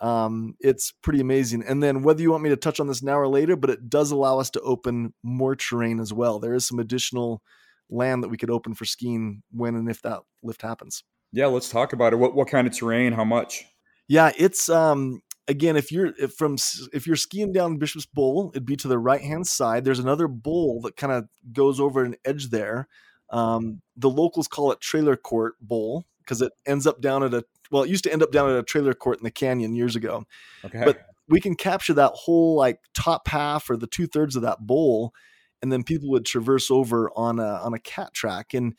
Um, it's pretty amazing. And then, whether you want me to touch on this now or later, but it does allow us to open more terrain as well. There is some additional land that we could open for skiing when and if that lift happens. Yeah, let's talk about it. What what kind of terrain? How much? Yeah, it's um again if you're if from if you're skiing down Bishop's Bowl, it'd be to the right hand side. There's another bowl that kind of goes over an edge there. Um, the locals call it Trailer Court Bowl because it ends up down at a well, it used to end up down at a trailer court in the canyon years ago. Okay. But we can capture that whole like top half or the two thirds of that bowl, and then people would traverse over on a on a cat track. And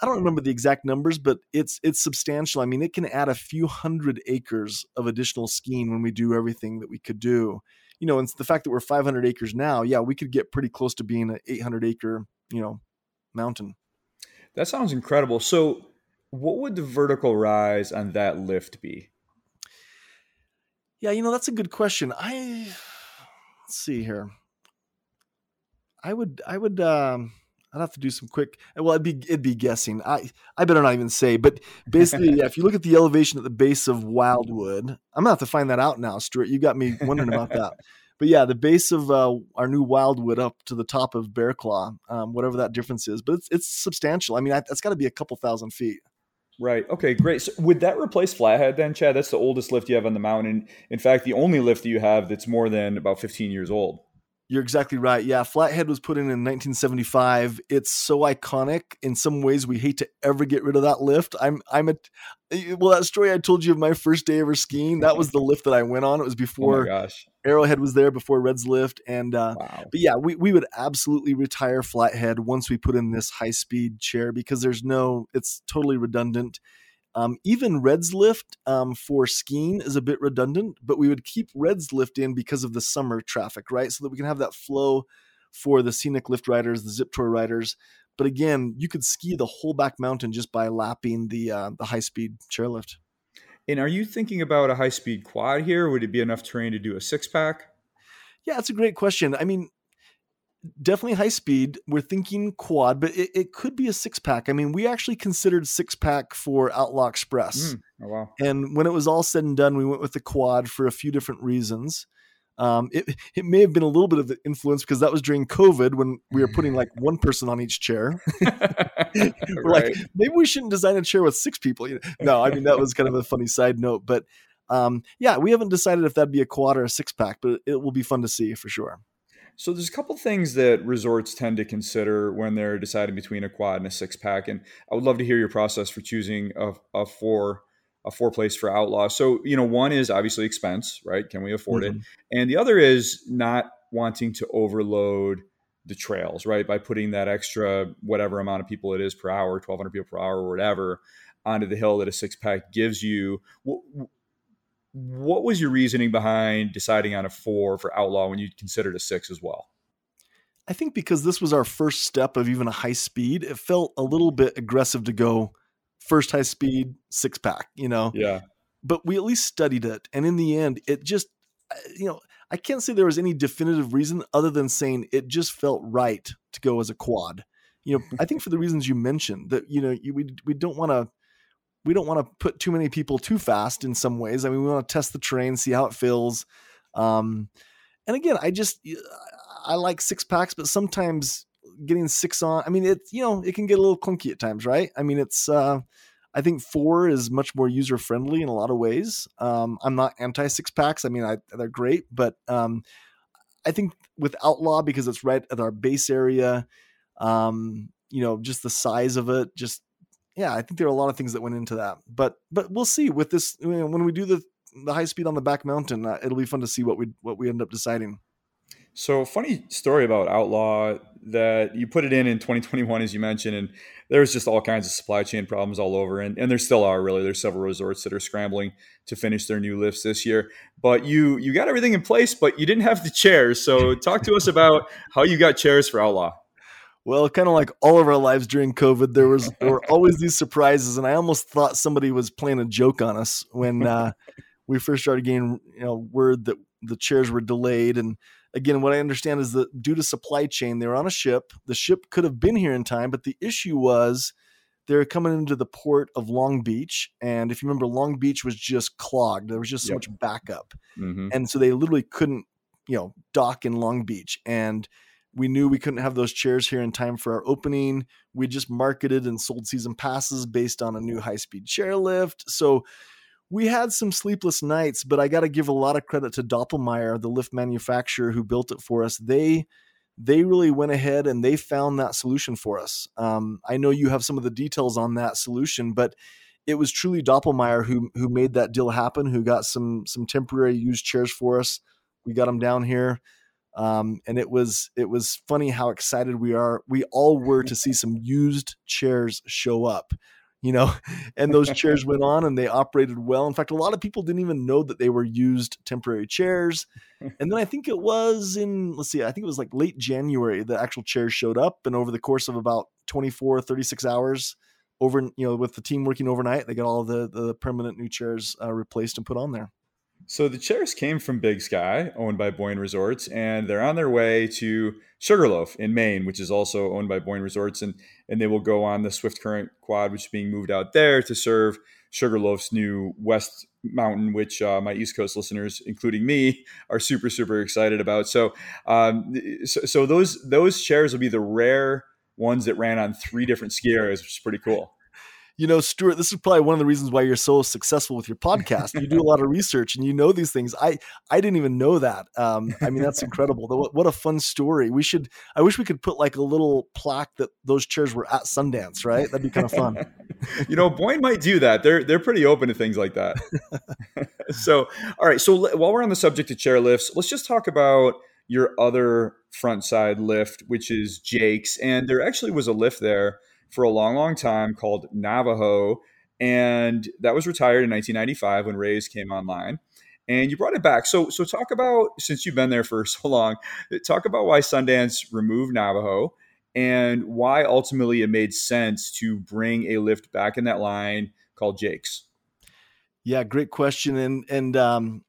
I don't remember the exact numbers, but it's it's substantial. I mean, it can add a few hundred acres of additional skiing when we do everything that we could do. You know, and the fact that we're 500 acres now, yeah, we could get pretty close to being an 800 acre, you know, mountain. That sounds incredible. So, what would the vertical rise on that lift be? Yeah, you know, that's a good question. I let's see here. I would I would um I'd have to do some quick well it'd be it'd be guessing. I I better not even say, but basically yeah, if you look at the elevation at the base of Wildwood, I'm gonna have to find that out now, Stuart. You got me wondering about that. But yeah, the base of uh, our new Wildwood up to the top of Bear Claw, um, whatever that difference is, but it's it's substantial. I mean, I, that's got to be a couple thousand feet. Right. Okay. Great. So would that replace Flathead then, Chad? That's the oldest lift you have on the mountain. In fact, the only lift that you have that's more than about 15 years old. You're exactly right. Yeah, Flathead was put in in 1975. It's so iconic. In some ways, we hate to ever get rid of that lift. I'm, I'm a, well, that story I told you of my first day ever skiing. That was the lift that I went on. It was [LAUGHS] before oh Arrowhead was there, before Red's lift, and uh, wow. but yeah, we we would absolutely retire Flathead once we put in this high speed chair because there's no, it's totally redundant. Um, even Red's lift um, for skiing is a bit redundant, but we would keep Red's lift in because of the summer traffic, right? So that we can have that flow for the scenic lift riders, the zip tour riders. But again, you could ski the whole back mountain just by lapping the uh, the high speed chairlift. And are you thinking about a high speed quad here? Would it be enough terrain to do a six pack? Yeah, that's a great question. I mean, definitely high speed. We're thinking quad, but it, it could be a six pack. I mean, we actually considered six pack for Outlaw Express. Mm, oh, wow. And when it was all said and done, we went with the quad for a few different reasons. Um, it, it may have been a little bit of the influence because that was during COVID when we were putting like one person on each chair. [LAUGHS] [LAUGHS] we're right. like, maybe we shouldn't design a chair with six people. No, I mean, that was kind of a funny side note. But um, yeah, we haven't decided if that'd be a quad or a six pack, but it will be fun to see for sure. So there's a couple things that resorts tend to consider when they're deciding between a quad and a six pack, and I would love to hear your process for choosing a, a four a four place for outlaw. So you know, one is obviously expense, right? Can we afford mm-hmm. it? And the other is not wanting to overload the trails, right? By putting that extra whatever amount of people it is per hour, 1,200 people per hour, or whatever, onto the hill that a six pack gives you what was your reasoning behind deciding on a four for outlaw when you considered a six as well? I think because this was our first step of even a high speed, it felt a little bit aggressive to go first high speed six pack, you know? Yeah. But we at least studied it. And in the end, it just, uh, you know, I can't say there was any definitive reason other than saying it just felt right to go as a quad. You know, I think for the reasons you mentioned that, you know, you, we, we don't want to we don't want to put too many people too fast in some ways. I mean, we want to test the terrain, see how it feels. Um, and again, I just I like six packs, but sometimes getting six on, I mean, it you know it can get a little clunky at times, right? I mean, it's uh, I think four is much more user friendly in a lot of ways. Um, I'm not anti six packs. I mean, I, they're great, but um, I think with Outlaw because it's right at our base area, um, you know, just the size of it, just yeah, I think there are a lot of things that went into that. But but we'll see with this you know, when we do the the high speed on the back mountain. Uh, it'll be fun to see what we what we end up deciding. So, funny story about Outlaw that you put it in in 2021, as you mentioned, and there's just all kinds of supply chain problems all over, and, and there still are. Really, there's several resorts that are scrambling to finish their new lifts this year. But you you got everything in place, but you didn't have the chairs. So, talk to us about how you got chairs for Outlaw. Well, kind of like all of our lives during COVID, there was there were [LAUGHS] always these surprises, and I almost thought somebody was playing a joke on us when uh, we first started getting you know word that the chairs were delayed and again, what I understand is that due to supply chain, they were on a ship. The ship could have been here in time, but the issue was they're coming into the port of Long Beach. And if you remember, Long Beach was just clogged. There was just so yep. much backup. Mm-hmm. And so they literally couldn't, you know, dock in Long Beach. And we knew we couldn't have those chairs here in time for our opening. We just marketed and sold season passes based on a new high speed chairlift. So we had some sleepless nights, but I got to give a lot of credit to Doppelmayr, the lift manufacturer who built it for us. They they really went ahead and they found that solution for us. Um, I know you have some of the details on that solution, but it was truly Doppelmayr who who made that deal happen. Who got some some temporary used chairs for us. We got them down here, um, and it was it was funny how excited we are. We all were to see [LAUGHS] some used chairs show up you know, [LAUGHS] and those chairs went on and they operated well. In fact, a lot of people didn't even know that they were used temporary chairs. [LAUGHS] And then I think it was in, let's see, I think it was like late January, the actual chairs showed up. And over the course of about 24, 36 hours, over, you know, with the team working overnight, they got all the, the permanent new chairs uh, replaced and put on there. So the chairs came from Big Sky, owned by Boyne Resorts, and they're on their way to Sugarloaf in Maine, which is also owned by Boyne Resorts, and and they will go on the Swift Current Quad, which is being moved out there to serve Sugarloaf's new West Mountain, which uh, my East Coast listeners, including me, are super super excited about. So, um, so, so those those chairs will be the rare ones that ran on three different ski areas, which is pretty cool you know, Stuart, this is probably one of the reasons why you're so successful with your podcast. You do a lot of research and you know these things. I I didn't even know that. Um, I mean, that's incredible. What, a fun story. We should. I wish we could put like a little plaque that those chairs were at Sundance. Right? That'd be kind of fun. [LAUGHS] you know, Boyne might do that. They're they're pretty open to things like that. [LAUGHS] so, all right. So while we're on the subject of chair lifts, let's just talk about your other front side lift, which is Jake's. And there actually was a lift there for a long, long time called Navajo. And that was retired in 1995 when Ray's came online. And you brought it back. So, so talk about since you've been there for [LAUGHS] so long, talk about why Sundance removed Navajo and why ultimately it made sense to bring a lift back in that line called Jake's. Yeah, great question. And and um,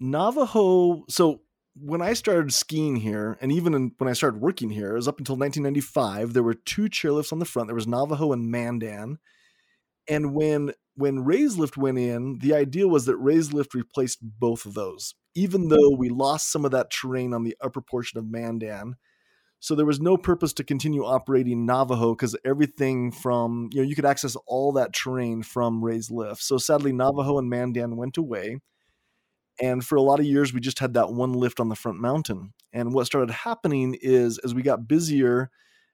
Navajo. So when I started skiing here, and even in, when I started working here, it was up until 1995. There were two chairlifts on the front. There was Navajo and Mandan. And when when Ray's Lift went in, the idea was that Ray's Lift replaced both of those, even though we lost some of that terrain on the upper portion of Mandan. So there was no purpose to continue operating Navajo because everything from you know you could access all that terrain from Ray's Lift. So sadly, Navajo and Mandan went away and for a lot of years, we just had that one lift on the front mountain. And what started happening is as we got busier,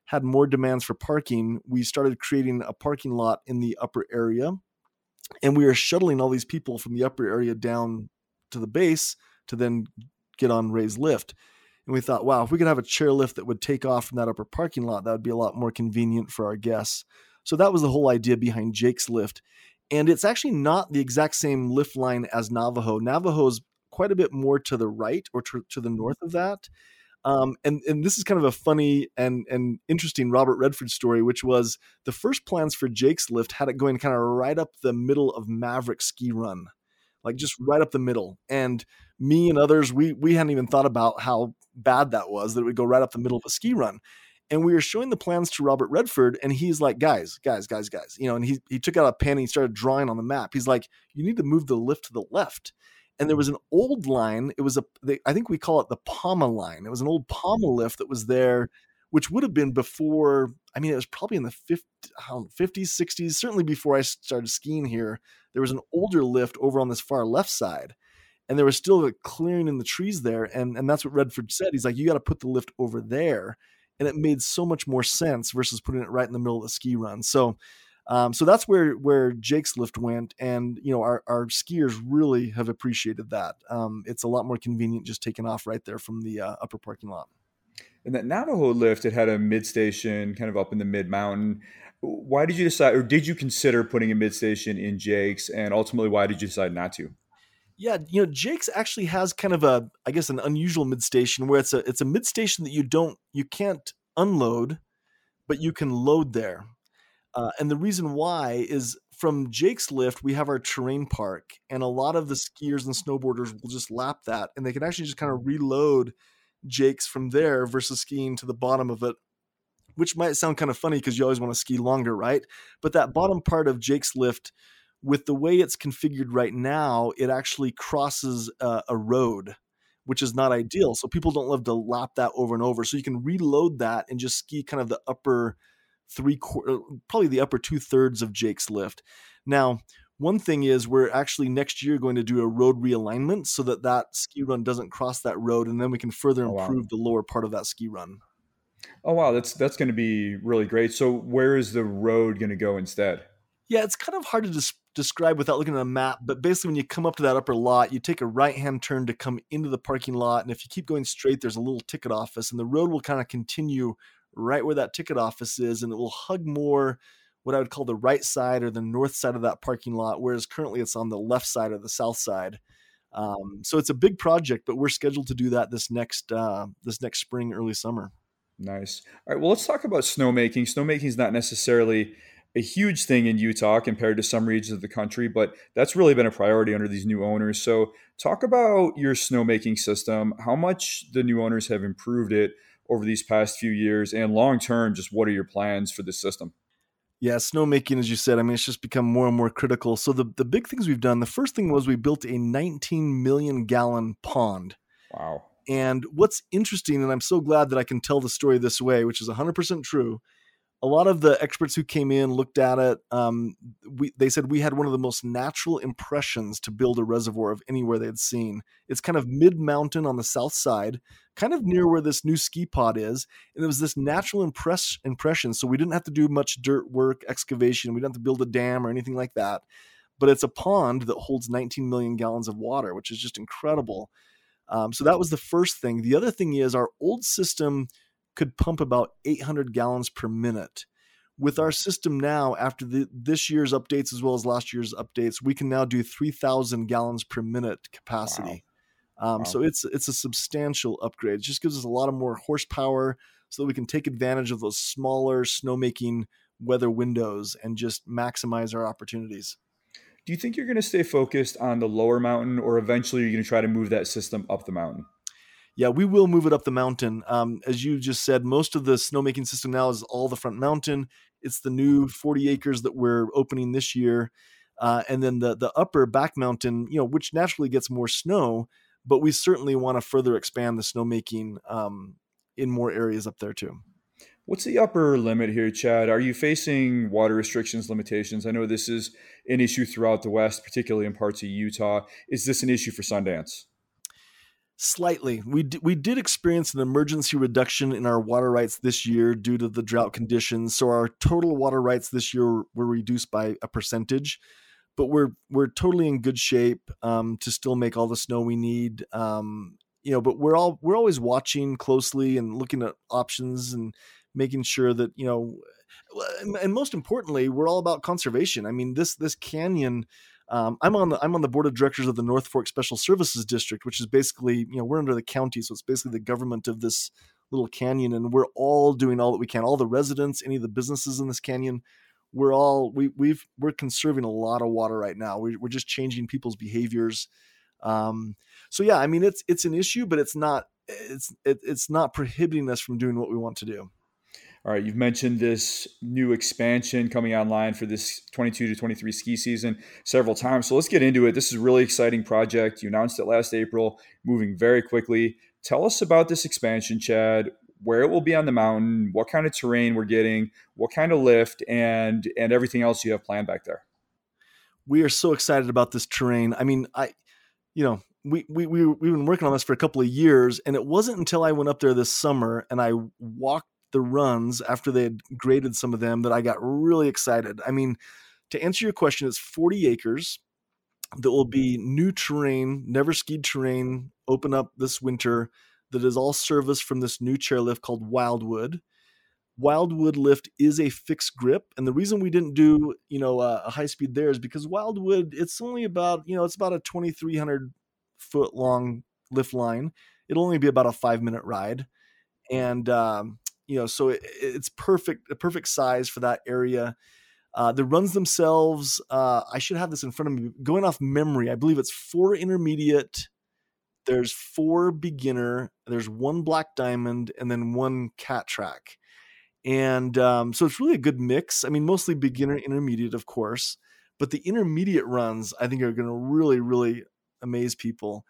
had more demands for parking, we started creating a parking lot in the upper area. And we were shuttling all these people from the upper area down to the base to then get on Ray's Lift. And we thought, wow, if we could have a chair lift that would take off from that upper parking lot, that would be a lot more convenient for our guests. So that was the whole idea behind Jake's Lift and it's actually not the exact same lift line as Navajo. Navajo is quite a bit more to the right or to, to the north of that. Um, and and this is kind of a funny and and interesting Robert Redford story, which was the first plans for Jake's lift had it going kind of right up the middle of Maverick Ski Run, like just right up the middle. And me and others, we we hadn't even thought about how bad that was that it would go right up the middle of a ski run and we were showing the plans to Robert Redford, and he's like, guys, guys, guys, guys, you know, and he he took out a pen and he started drawing on the map. He's like, you need to move the lift to the left. And there hmm. was an old line. It was a, they, I think we call it the Palma line. It was an old Palma hmm. lift that was there, which would have been before. I mean, it was probably in the 50, 50s, 60s, certainly before I started skiing here. There was an hmm. older lift over on this far left side and there was still a clearing in the trees there and and that's what redford said he's like you got to put the lift over there and it made so much more sense versus putting it right in the middle of the ski run. So Um, so that's where where Jake's lift went, and you know our our skiers really have appreciated that. Um, it's a lot more convenient just taking off right there from the uh, upper parking lot. And that Navajo lift, it had a mid station kind of up in the mid mountain. Why did you decide, or did you consider putting a mid station in Jake's? And ultimately, why did you decide not to? Yeah, you know, Jake's actually has kind of a, I guess, an unusual mid station where it's a it's a mid station that you don't you can't unload, but you can load there. Uh, and the reason why is from Jake's lift, we have our terrain park, and a lot of the skiers and snowboarders will just lap that, and they can actually just kind of reload Jake's from there versus skiing to the bottom of it, which might sound kind of funny because you always want to ski longer, right? But that bottom part of Jake's lift, with the way it's configured right now, it actually crosses a, a road, which is not ideal. So people don't love to lap that over and over. So you can reload that and just ski kind of the upper three quarter, uh, probably the upper two thirds of Jake's lift. Now, one thing is we're actually next year going to do a road realignment so that that ski run doesn't cross that road, and then we can further improve oh, wow. the lower part of that ski run. Oh wow, that's that's going to be really great. So where is the road going to go instead? Yeah, it's kind of hard to des- describe without looking at a map, but basically when you come up to that upper lot, you take a right-hand turn to come into the parking lot, and if you keep going straight, there's a little ticket office, and the road will kind of continue right where that ticket office is, and it will hug more what I would call the right side or the north side of that parking lot, whereas currently it's on the left side or the south side. Um, so it's a big project, but we're scheduled to do that this next uh, this next spring, early summer. Nice. All right. Well, let's talk about snowmaking. Snowmaking is not necessarily a huge thing in Utah compared to some regions of the country, but that's really been a priority under these new owners. So, talk about your snowmaking system. How much the new owners have improved it over these past few years, and long term, just what are your plans for the system? Yeah, snowmaking, as you said, I mean, it's just become more and more critical. So the the big things we've done. The first thing was we built a 19 million gallon pond. Wow. And what's interesting, and I'm so glad that I can tell the story this way, which is 100% true, a lot of the experts who came in looked at it. Um, we, they said we had one of the most natural impressions to build a reservoir of anywhere they had seen. It's kind of mid mountain on the south side, kind of near where this new ski pod is, and it was this natural impress impression. So we didn't have to do much dirt work, excavation. We didn't have to build a dam or anything like that. But it's a pond that holds 19 million gallons of water, which is just incredible. Um, so that was the first thing. The other thing is our old system could pump about 800 gallons per minute. With our system now, after the, this year's updates as well as last year's updates, we can now do 3,000 gallons per minute capacity. Wow. Um, wow. So it's it's a substantial upgrade. It just gives us a lot of more horsepower, so that we can take advantage of those smaller snowmaking weather windows and just maximize our opportunities. Do you think you're going to stay focused on the lower mountain, or eventually are you're going to try to move that system up the mountain? Yeah, we will move it up the mountain. Um, as you just said, most of the snowmaking system now is all the front mountain. It's the new 40 acres that we're opening this year. Uh, and then the the upper back mountain, you know, which naturally gets more snow, but we certainly want to further expand the snowmaking um, in more areas up there too. What's the upper limit here, Chad? Are you facing water restrictions, limitations? I know this is an issue throughout the West, particularly in parts of Utah. Is this an issue for Sundance? Slightly. We, d- we did experience an emergency reduction in our water rights this year due to the drought conditions. So our total water rights this year were reduced by a percentage, but we're we're totally in good shape um, to still make all the snow we need. Um, you know, but we're all we're always watching closely and looking at options and making sure that you know, and most importantly, we're all about conservation. I mean, this this canyon um, I'm on the I'm on the board of directors of the North Fork Special Services District, which is basically you know we're under the county, so it's basically the government of this little canyon, and we're all doing all that we can. All the residents, any of the businesses in this canyon, we're all we we've we're conserving a lot of water right now. We, we're just changing people's behaviors. Um, so yeah, I mean it's it's an issue, but it's not it's it, it's not prohibiting us from doing what we want to do. All right, you've mentioned this new expansion coming online for this 22 to 23 ski season several times. So let's get into it. This is a really exciting project. You announced it last April, moving very quickly. Tell us about this expansion, Chad. Where it will be on the mountain, what kind of terrain we're getting, what kind of lift, and and everything else you have planned back there. We are so excited about this terrain. I mean, I, you know, we, we, we, we've been working on this for a couple of years, and it wasn't until I went up there this summer and I walked the runs after they had graded some of them that I got really excited. I mean, to answer your question, it's 40 acres that will be new terrain, never skied terrain, open up this winter that is all serviced from this new chairlift called Wildwood. Wildwood lift is a fixed grip, and the reason we didn't do you know uh, a high speed there is because Wildwood it's only about you know it's about a 2,300 foot long lift line. It'll only be about a five minute ride, and um, you know so it, it's perfect a perfect size for that area. Uh, the runs themselves, uh, I should have this in front of me. Going off memory, I believe it's four intermediate. There's four beginner. There's one black diamond, and then one cat track and um, so it's really a good mix. I mean, mostly beginner, intermediate, of course, but the intermediate runs I think are going to really, really amaze people.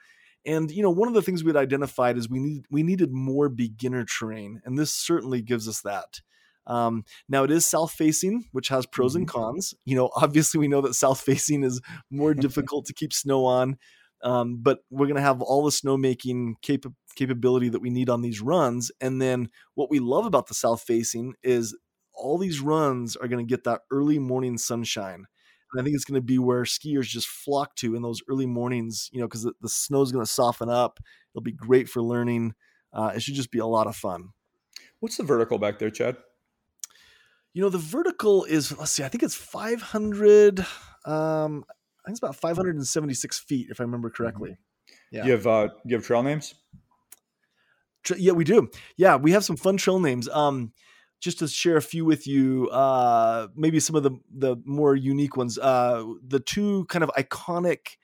And you know, one of the things we'd identified is we need we needed more beginner terrain, and this certainly gives us that. Um, now it is south facing, which has pros mm-hmm. and cons. You know, [LAUGHS] obviously we know that south facing is more [LAUGHS] difficult to keep snow on, um, but we're going to have all the snowmaking cap- capability that we need on these runs. And then what we love about the south facing is all these runs are going to get that early morning sunshine. And I think it's going to be where skiers just flock to in those early mornings, you know, because the, the snow is going to soften up. It'll be great for learning. Uh, it should just be a lot of fun. What's the vertical back there, Chad? You know, the vertical is, let's see, I think it's 500. Um, I think it's about 576 feet, if I remember mm-hmm. correctly. Yeah. You have uh, you have trail names? Yeah, we do. Yeah, we have some fun trail names. Um, just to share a few with you, uh, maybe some of the the more unique ones. Uh, the two kind of iconic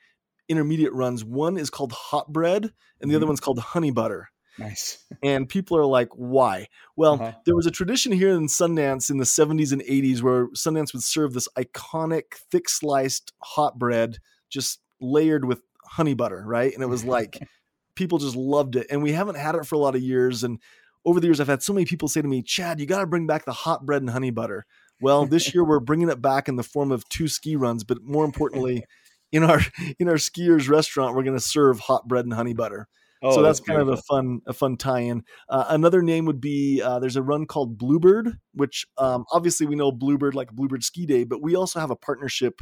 intermediate runs. One is called Hot Bread, and the mm-hmm. other one's called Honey Butter. Nice. [LAUGHS] and people are like, why? Well, uh-huh. there was a tradition here in Sundance in the 70s and 80s where Sundance would serve this iconic thick sliced hot bread just layered with honey butter, right? And it was like [LAUGHS] people just loved it. And we haven't had it for a lot of years. And over the years, I've had so many people say to me, Chad, you got to bring back the hot bread and honey butter. Well, this year we're bringing it back in the form of two ski runs, but more importantly, [LAUGHS] in our in our skiers restaurant, we're going to serve hot bread and honey butter. Oh, so that's, that's kind of a fun a fun tie-in. Uh, another name would be uh, there's a run called Bluebird, which um, obviously we know Bluebird like Bluebird Ski Day, but we also have a partnership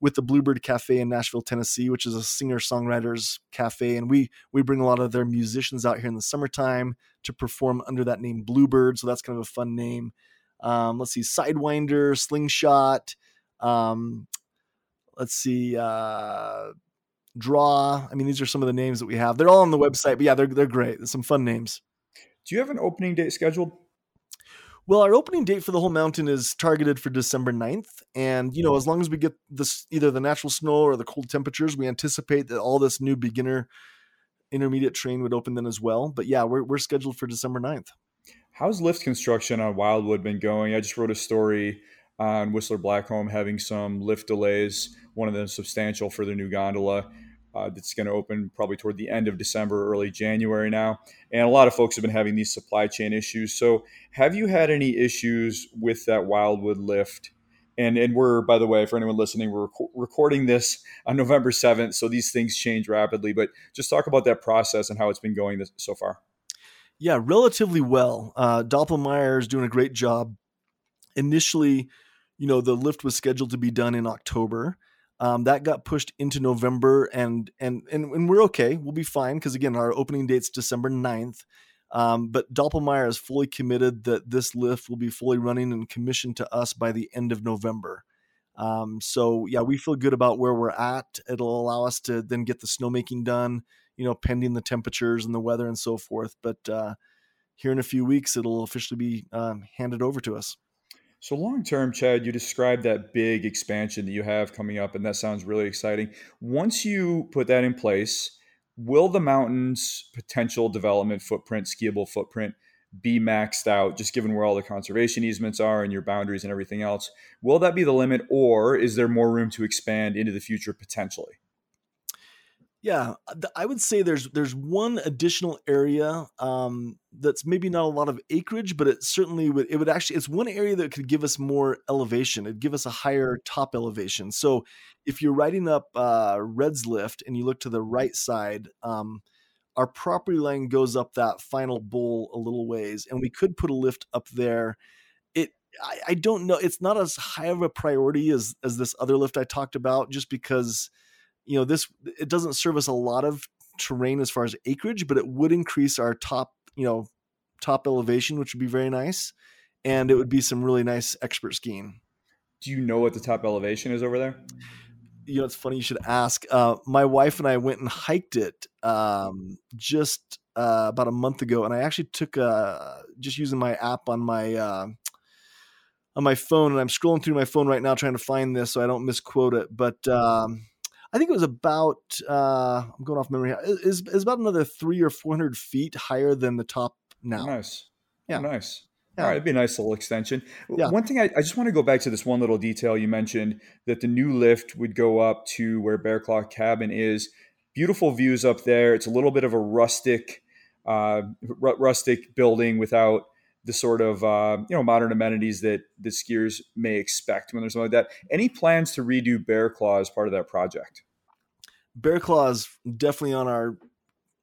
with the Bluebird Cafe in Nashville, Tennessee, which is a singer songwriters cafe, and we we bring a lot of their musicians out here in the summertime to perform under that name Bluebird. So that's kind of a fun name. Um, let's see, Sidewinder, Slingshot. Um, let's see. Uh, Draw. I mean, these are some of the names that we have. They're all on the website, but yeah, they're they're great. There's some fun names. Do you have an opening date scheduled? Well, our opening date for the whole mountain is targeted for December 9th. And, you know, as long as we get this either the natural snow or the cold temperatures, we anticipate that all this new beginner intermediate train would open then as well. But yeah, we're, we're scheduled for December 9th. How's lift construction on Wildwood been going? I just wrote a story on Whistler Blackcomb having some lift delays, one of them substantial for the new gondola. Uh, that's going to open probably toward the end of December, early January now. And a lot of folks have been having these supply chain issues. So, have you had any issues with that Wildwood lift? And, and we're, by the way, for anyone listening, we're rec- recording this on November 7th. So these things change rapidly. But just talk about that process and how it's been going this, so far. Yeah, relatively well. Uh, Doppelmayr is doing a great job. Initially, you know, the lift was scheduled to be done in October. Um, that got pushed into November, and and and, and we're okay. We'll be fine because again, our opening date's December 9th. Um, but Doppelmayr is fully committed that this lift will be fully running and commissioned to us by the end of November. Um, so yeah, we feel good about where we're at. It'll allow us to then get the snowmaking done, you know, pending the temperatures and the weather and so forth. But uh, here in a few weeks, it'll officially be um, handed over to us. So long term, Chad, you described that big expansion that you have coming up, and that sounds really exciting. Once you put that in place, will the mountain's potential development footprint, skiable footprint, be maxed out, just given where all the conservation easements are and your boundaries and everything else? Will that be the limit, or is there more room to expand into the future potentially? Yeah, I would say there's there's one additional area um, that's maybe not a lot of acreage, but it certainly would it would actually it's one area that could give us more elevation. It'd give us a higher top elevation. So if you're riding up uh, Red's Lift and you look to the right side, um, our property line goes up that final bowl a little ways, and we could put a lift up there. It I, I don't know. It's not as high of a priority as as this other lift I talked about, just because you know this it doesn't serve us a lot of terrain as far as acreage, but it would increase our top you know top elevation, which would be very nice, and it would be some really nice expert skiing. Do you know what the top elevation is over there? You know, it's funny you should ask. Uh, my wife and I went and hiked it um, just uh, about a month ago, and I actually took a, just using my app on my uh, on my phone, and I'm scrolling through my phone right now trying to find this so I don't misquote it. But um, I think it was about uh, I'm going off memory. Is is about another three or four hundred feet higher than the top now. Nice. Yeah. Nice. Yeah. All right, it'd be a nice little extension. Yeah. One thing I, I just want to go back to this one little detail you mentioned that the new lift would go up to where Bear Claw Cabin is. Beautiful views up there. It's a little bit of a rustic, uh, ru- rustic building without the sort of uh, you know modern amenities that the skiers may expect when there's something like that. Any plans to redo Bear Claw as part of that project? Bear Claw is definitely on our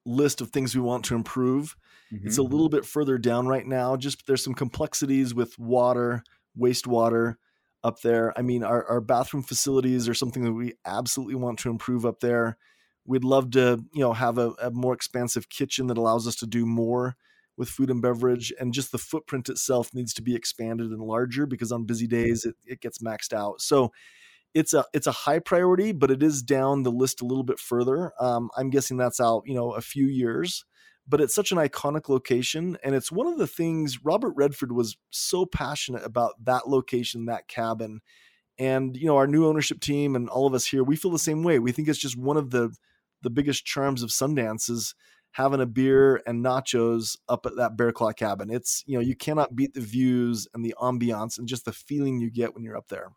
list of things we want to improve. It's a little bit further down right now. Just there's some complexities with water, wastewater up there. I mean, our, our bathroom facilities are something that we absolutely want to improve up there. We'd love to, you know, have a, a more expansive kitchen that allows us to do more with food and beverage. And just the footprint itself needs to be expanded and larger because on busy days it, it gets maxed out. So it's a it's a high priority, but it is down the list a little bit further. Um, I'm guessing that's out, you know, a few years but it's such an iconic location and it's one of the things robert redford was so passionate about that location that cabin and you know our new ownership team and all of us here we feel the same way we think it's just one of the the biggest charms of sundance is having a beer and nachos up at that bear claw cabin it's you know you cannot beat the views and the ambiance and just the feeling you get when you're up there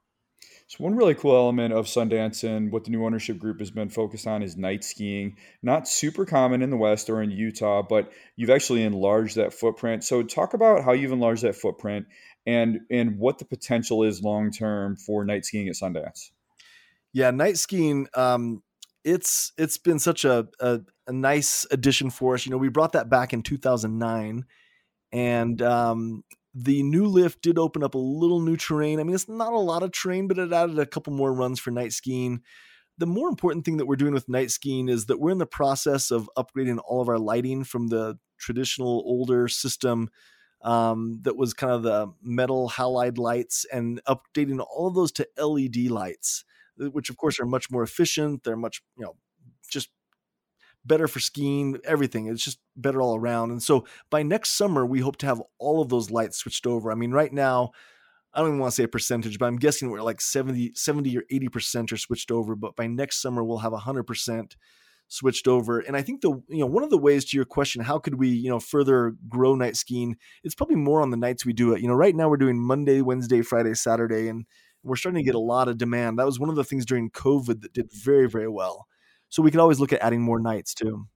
So one really cool element of Sundance and what the new ownership group has been focused on is night skiing. Not super common in the West or in Utah, but you've actually enlarged that footprint. So talk about how you've enlarged that footprint and and what the potential is long term for night skiing at Sundance. Yeah, night skiing. Um, it's it's been such a, a a nice addition for us. You know, we brought that back in 2009, and um, the new lift did open up a little new terrain. I mean, it's not a lot of terrain, but it added a couple more runs for night skiing. The more important thing that we're doing with night skiing is that we're in the process of upgrading all of our lighting from the traditional older system um, that was kind of the metal halide lights and updating all of those to LED lights, which of course are much more efficient. They're much, you know, just better for skiing, everything. It's just better all around. And so by next summer, we hope to have all of those lights switched over. I mean, right now, I don't even want to say a percentage, but I'm guessing we're like 70, 70 or 80% are switched over. But by next summer, we'll have 100% switched over. And I think the, you know, one of the ways to your question, how could we, you know, further grow night skiing? It's probably more on the nights we do it. You know, right now we're doing Monday, Wednesday, Friday, Saturday, and we're starting to get a lot of demand. That was one of the things during COVID that did very, very well. So we could always look at adding more nights too.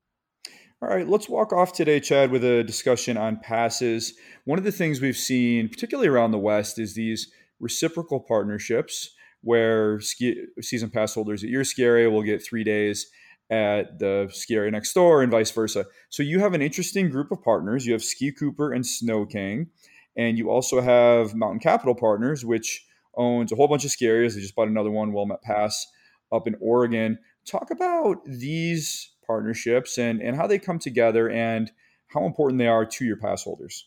All right, let's walk off today, Chad, with a discussion on passes. One of the things we've seen, particularly around the West, is these reciprocal partnerships where ski, season pass holders at your ski area will get three days at the ski area next door and vice versa. So you have an interesting group of partners. You have Ski Cooper and Snow King, and you also have Mountain Capital Partners, which owns a whole bunch of ski areas. They just bought another one, Willamette Pass, up in Oregon. Talk about these partnerships and, and how they come together and how important they are to your pass holders.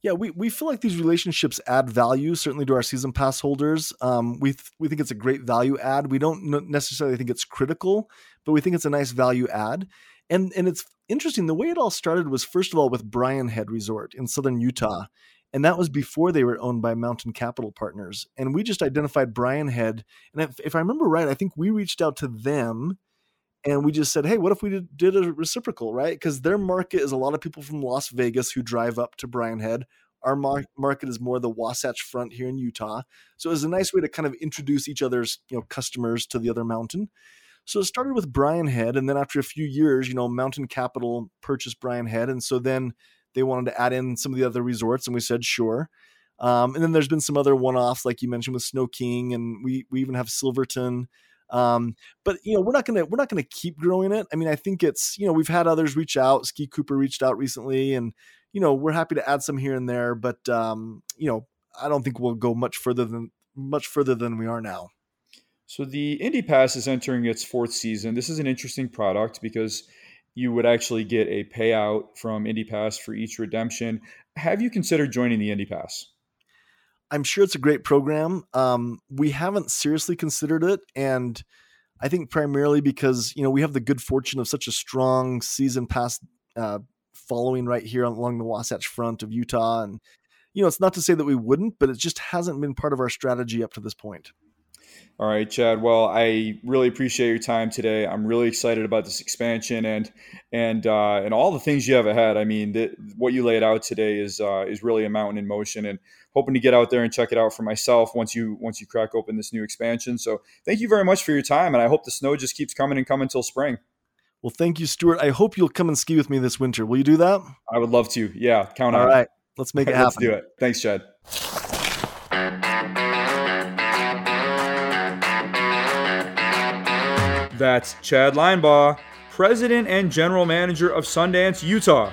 Yeah, we, we feel like these relationships add value certainly to our season pass holders. Um, we th- we think it's a great value add. We don't necessarily think it's critical, but we think it's a nice value add. And and it's interesting. The way it all started was first of all with Brian Head Resort in southern Utah, and that was before they were owned by Mountain Capital Partners. And we just identified Brian Head, and if, if I remember right, I think we reached out to them and we just said, hey, what if we did, did a reciprocal, right? Because their market is a lot of people from Las Vegas who drive up to Brian Head. Our mar- market is more the Wasatch Front here in Utah, so it was a nice way to kind of introduce each other's you know customers to the other mountain. So it started with Brian Head, and then after a few years, you know, Mountain Capital purchased Brian Head, and so then they wanted to add in some of the other resorts, and we said sure. Um, and then there's been some other one-offs, like you mentioned with Snow King, and we we even have Silverton. Um, but you know, we're not gonna we're not gonna keep growing it. I mean, I think it's you know we've had others reach out. Ski Cooper reached out recently, and you know we're happy to add some here and there. But um, you know, I don't think we'll go much further than much further than we are now. So the Indy Pass is entering its fourth season. This is an interesting product because you would actually get a payout from Indy Pass for each redemption. Have you considered joining the Indy Pass? I'm sure it's a great program. Um, we haven't seriously considered it, and I think primarily because you know we have the good fortune of such a strong season pass uh, following right here along the Wasatch Front of Utah, and you know it's not to say that we wouldn't, but it just hasn't been part of our strategy up to this point. All right, Chad. Well, I really appreciate your time today. I'm really excited about this expansion and and uh, and all the things you have ahead. I mean, the, what you laid out today is uh, is really a mountain in motion, and hoping to get out there and check it out for myself once you once you crack open this new expansion. So, thank you very much for your time, and I hope the snow just keeps coming and coming till spring. Well, thank you, Stuart. I hope you'll come and ski with me this winter. Will you do that? I would love to. Yeah, count on. All right, let's make [LAUGHS] it happen. Let's do it. Thanks, Chad. That's Chad Linebaugh, President and General Manager of Sundance, Utah.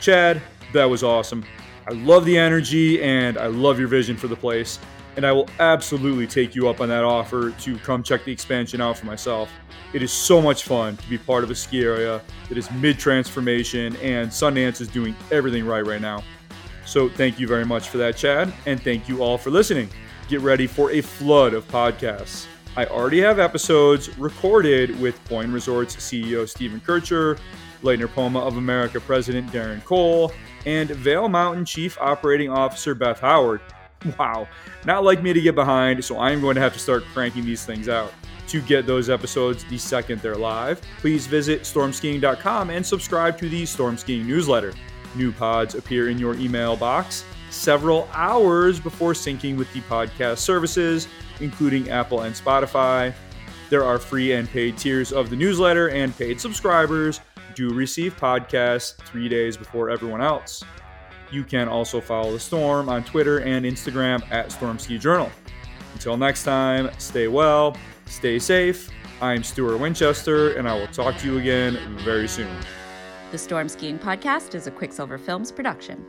Chad, that was awesome. I love the energy and I love your vision for the place. And I will absolutely take you up on that offer to come check the expansion out for myself. It is so much fun to be part of a ski area that is mid transformation, and Sundance is doing everything right right now. So, thank you very much for that, Chad, and thank you all for listening. Get ready for a flood of podcasts. I already have episodes recorded with Boyne Resorts CEO Stephen Kircher, Leitner Poma of America President Darren Cole, and Vail Mountain Chief Operating Officer Beth Howard. Wow, not like me to get behind, so I'm going to have to start cranking these things out. To get those episodes the second they're live, please visit stormskiing.com and subscribe to the Storm Skiing newsletter. New pods appear in your email box several hours before syncing with the podcast services including Apple and Spotify. There are free and paid tiers of the newsletter, and paid subscribers do receive podcasts three days before everyone else. You can also follow the Storm on Twitter and Instagram at Stormski Journal. Until next time, stay well, stay safe. I'm Stuart Winchester, and I will talk to you again very soon. The Storm Skiing Podcast is a Quicksilver Films production.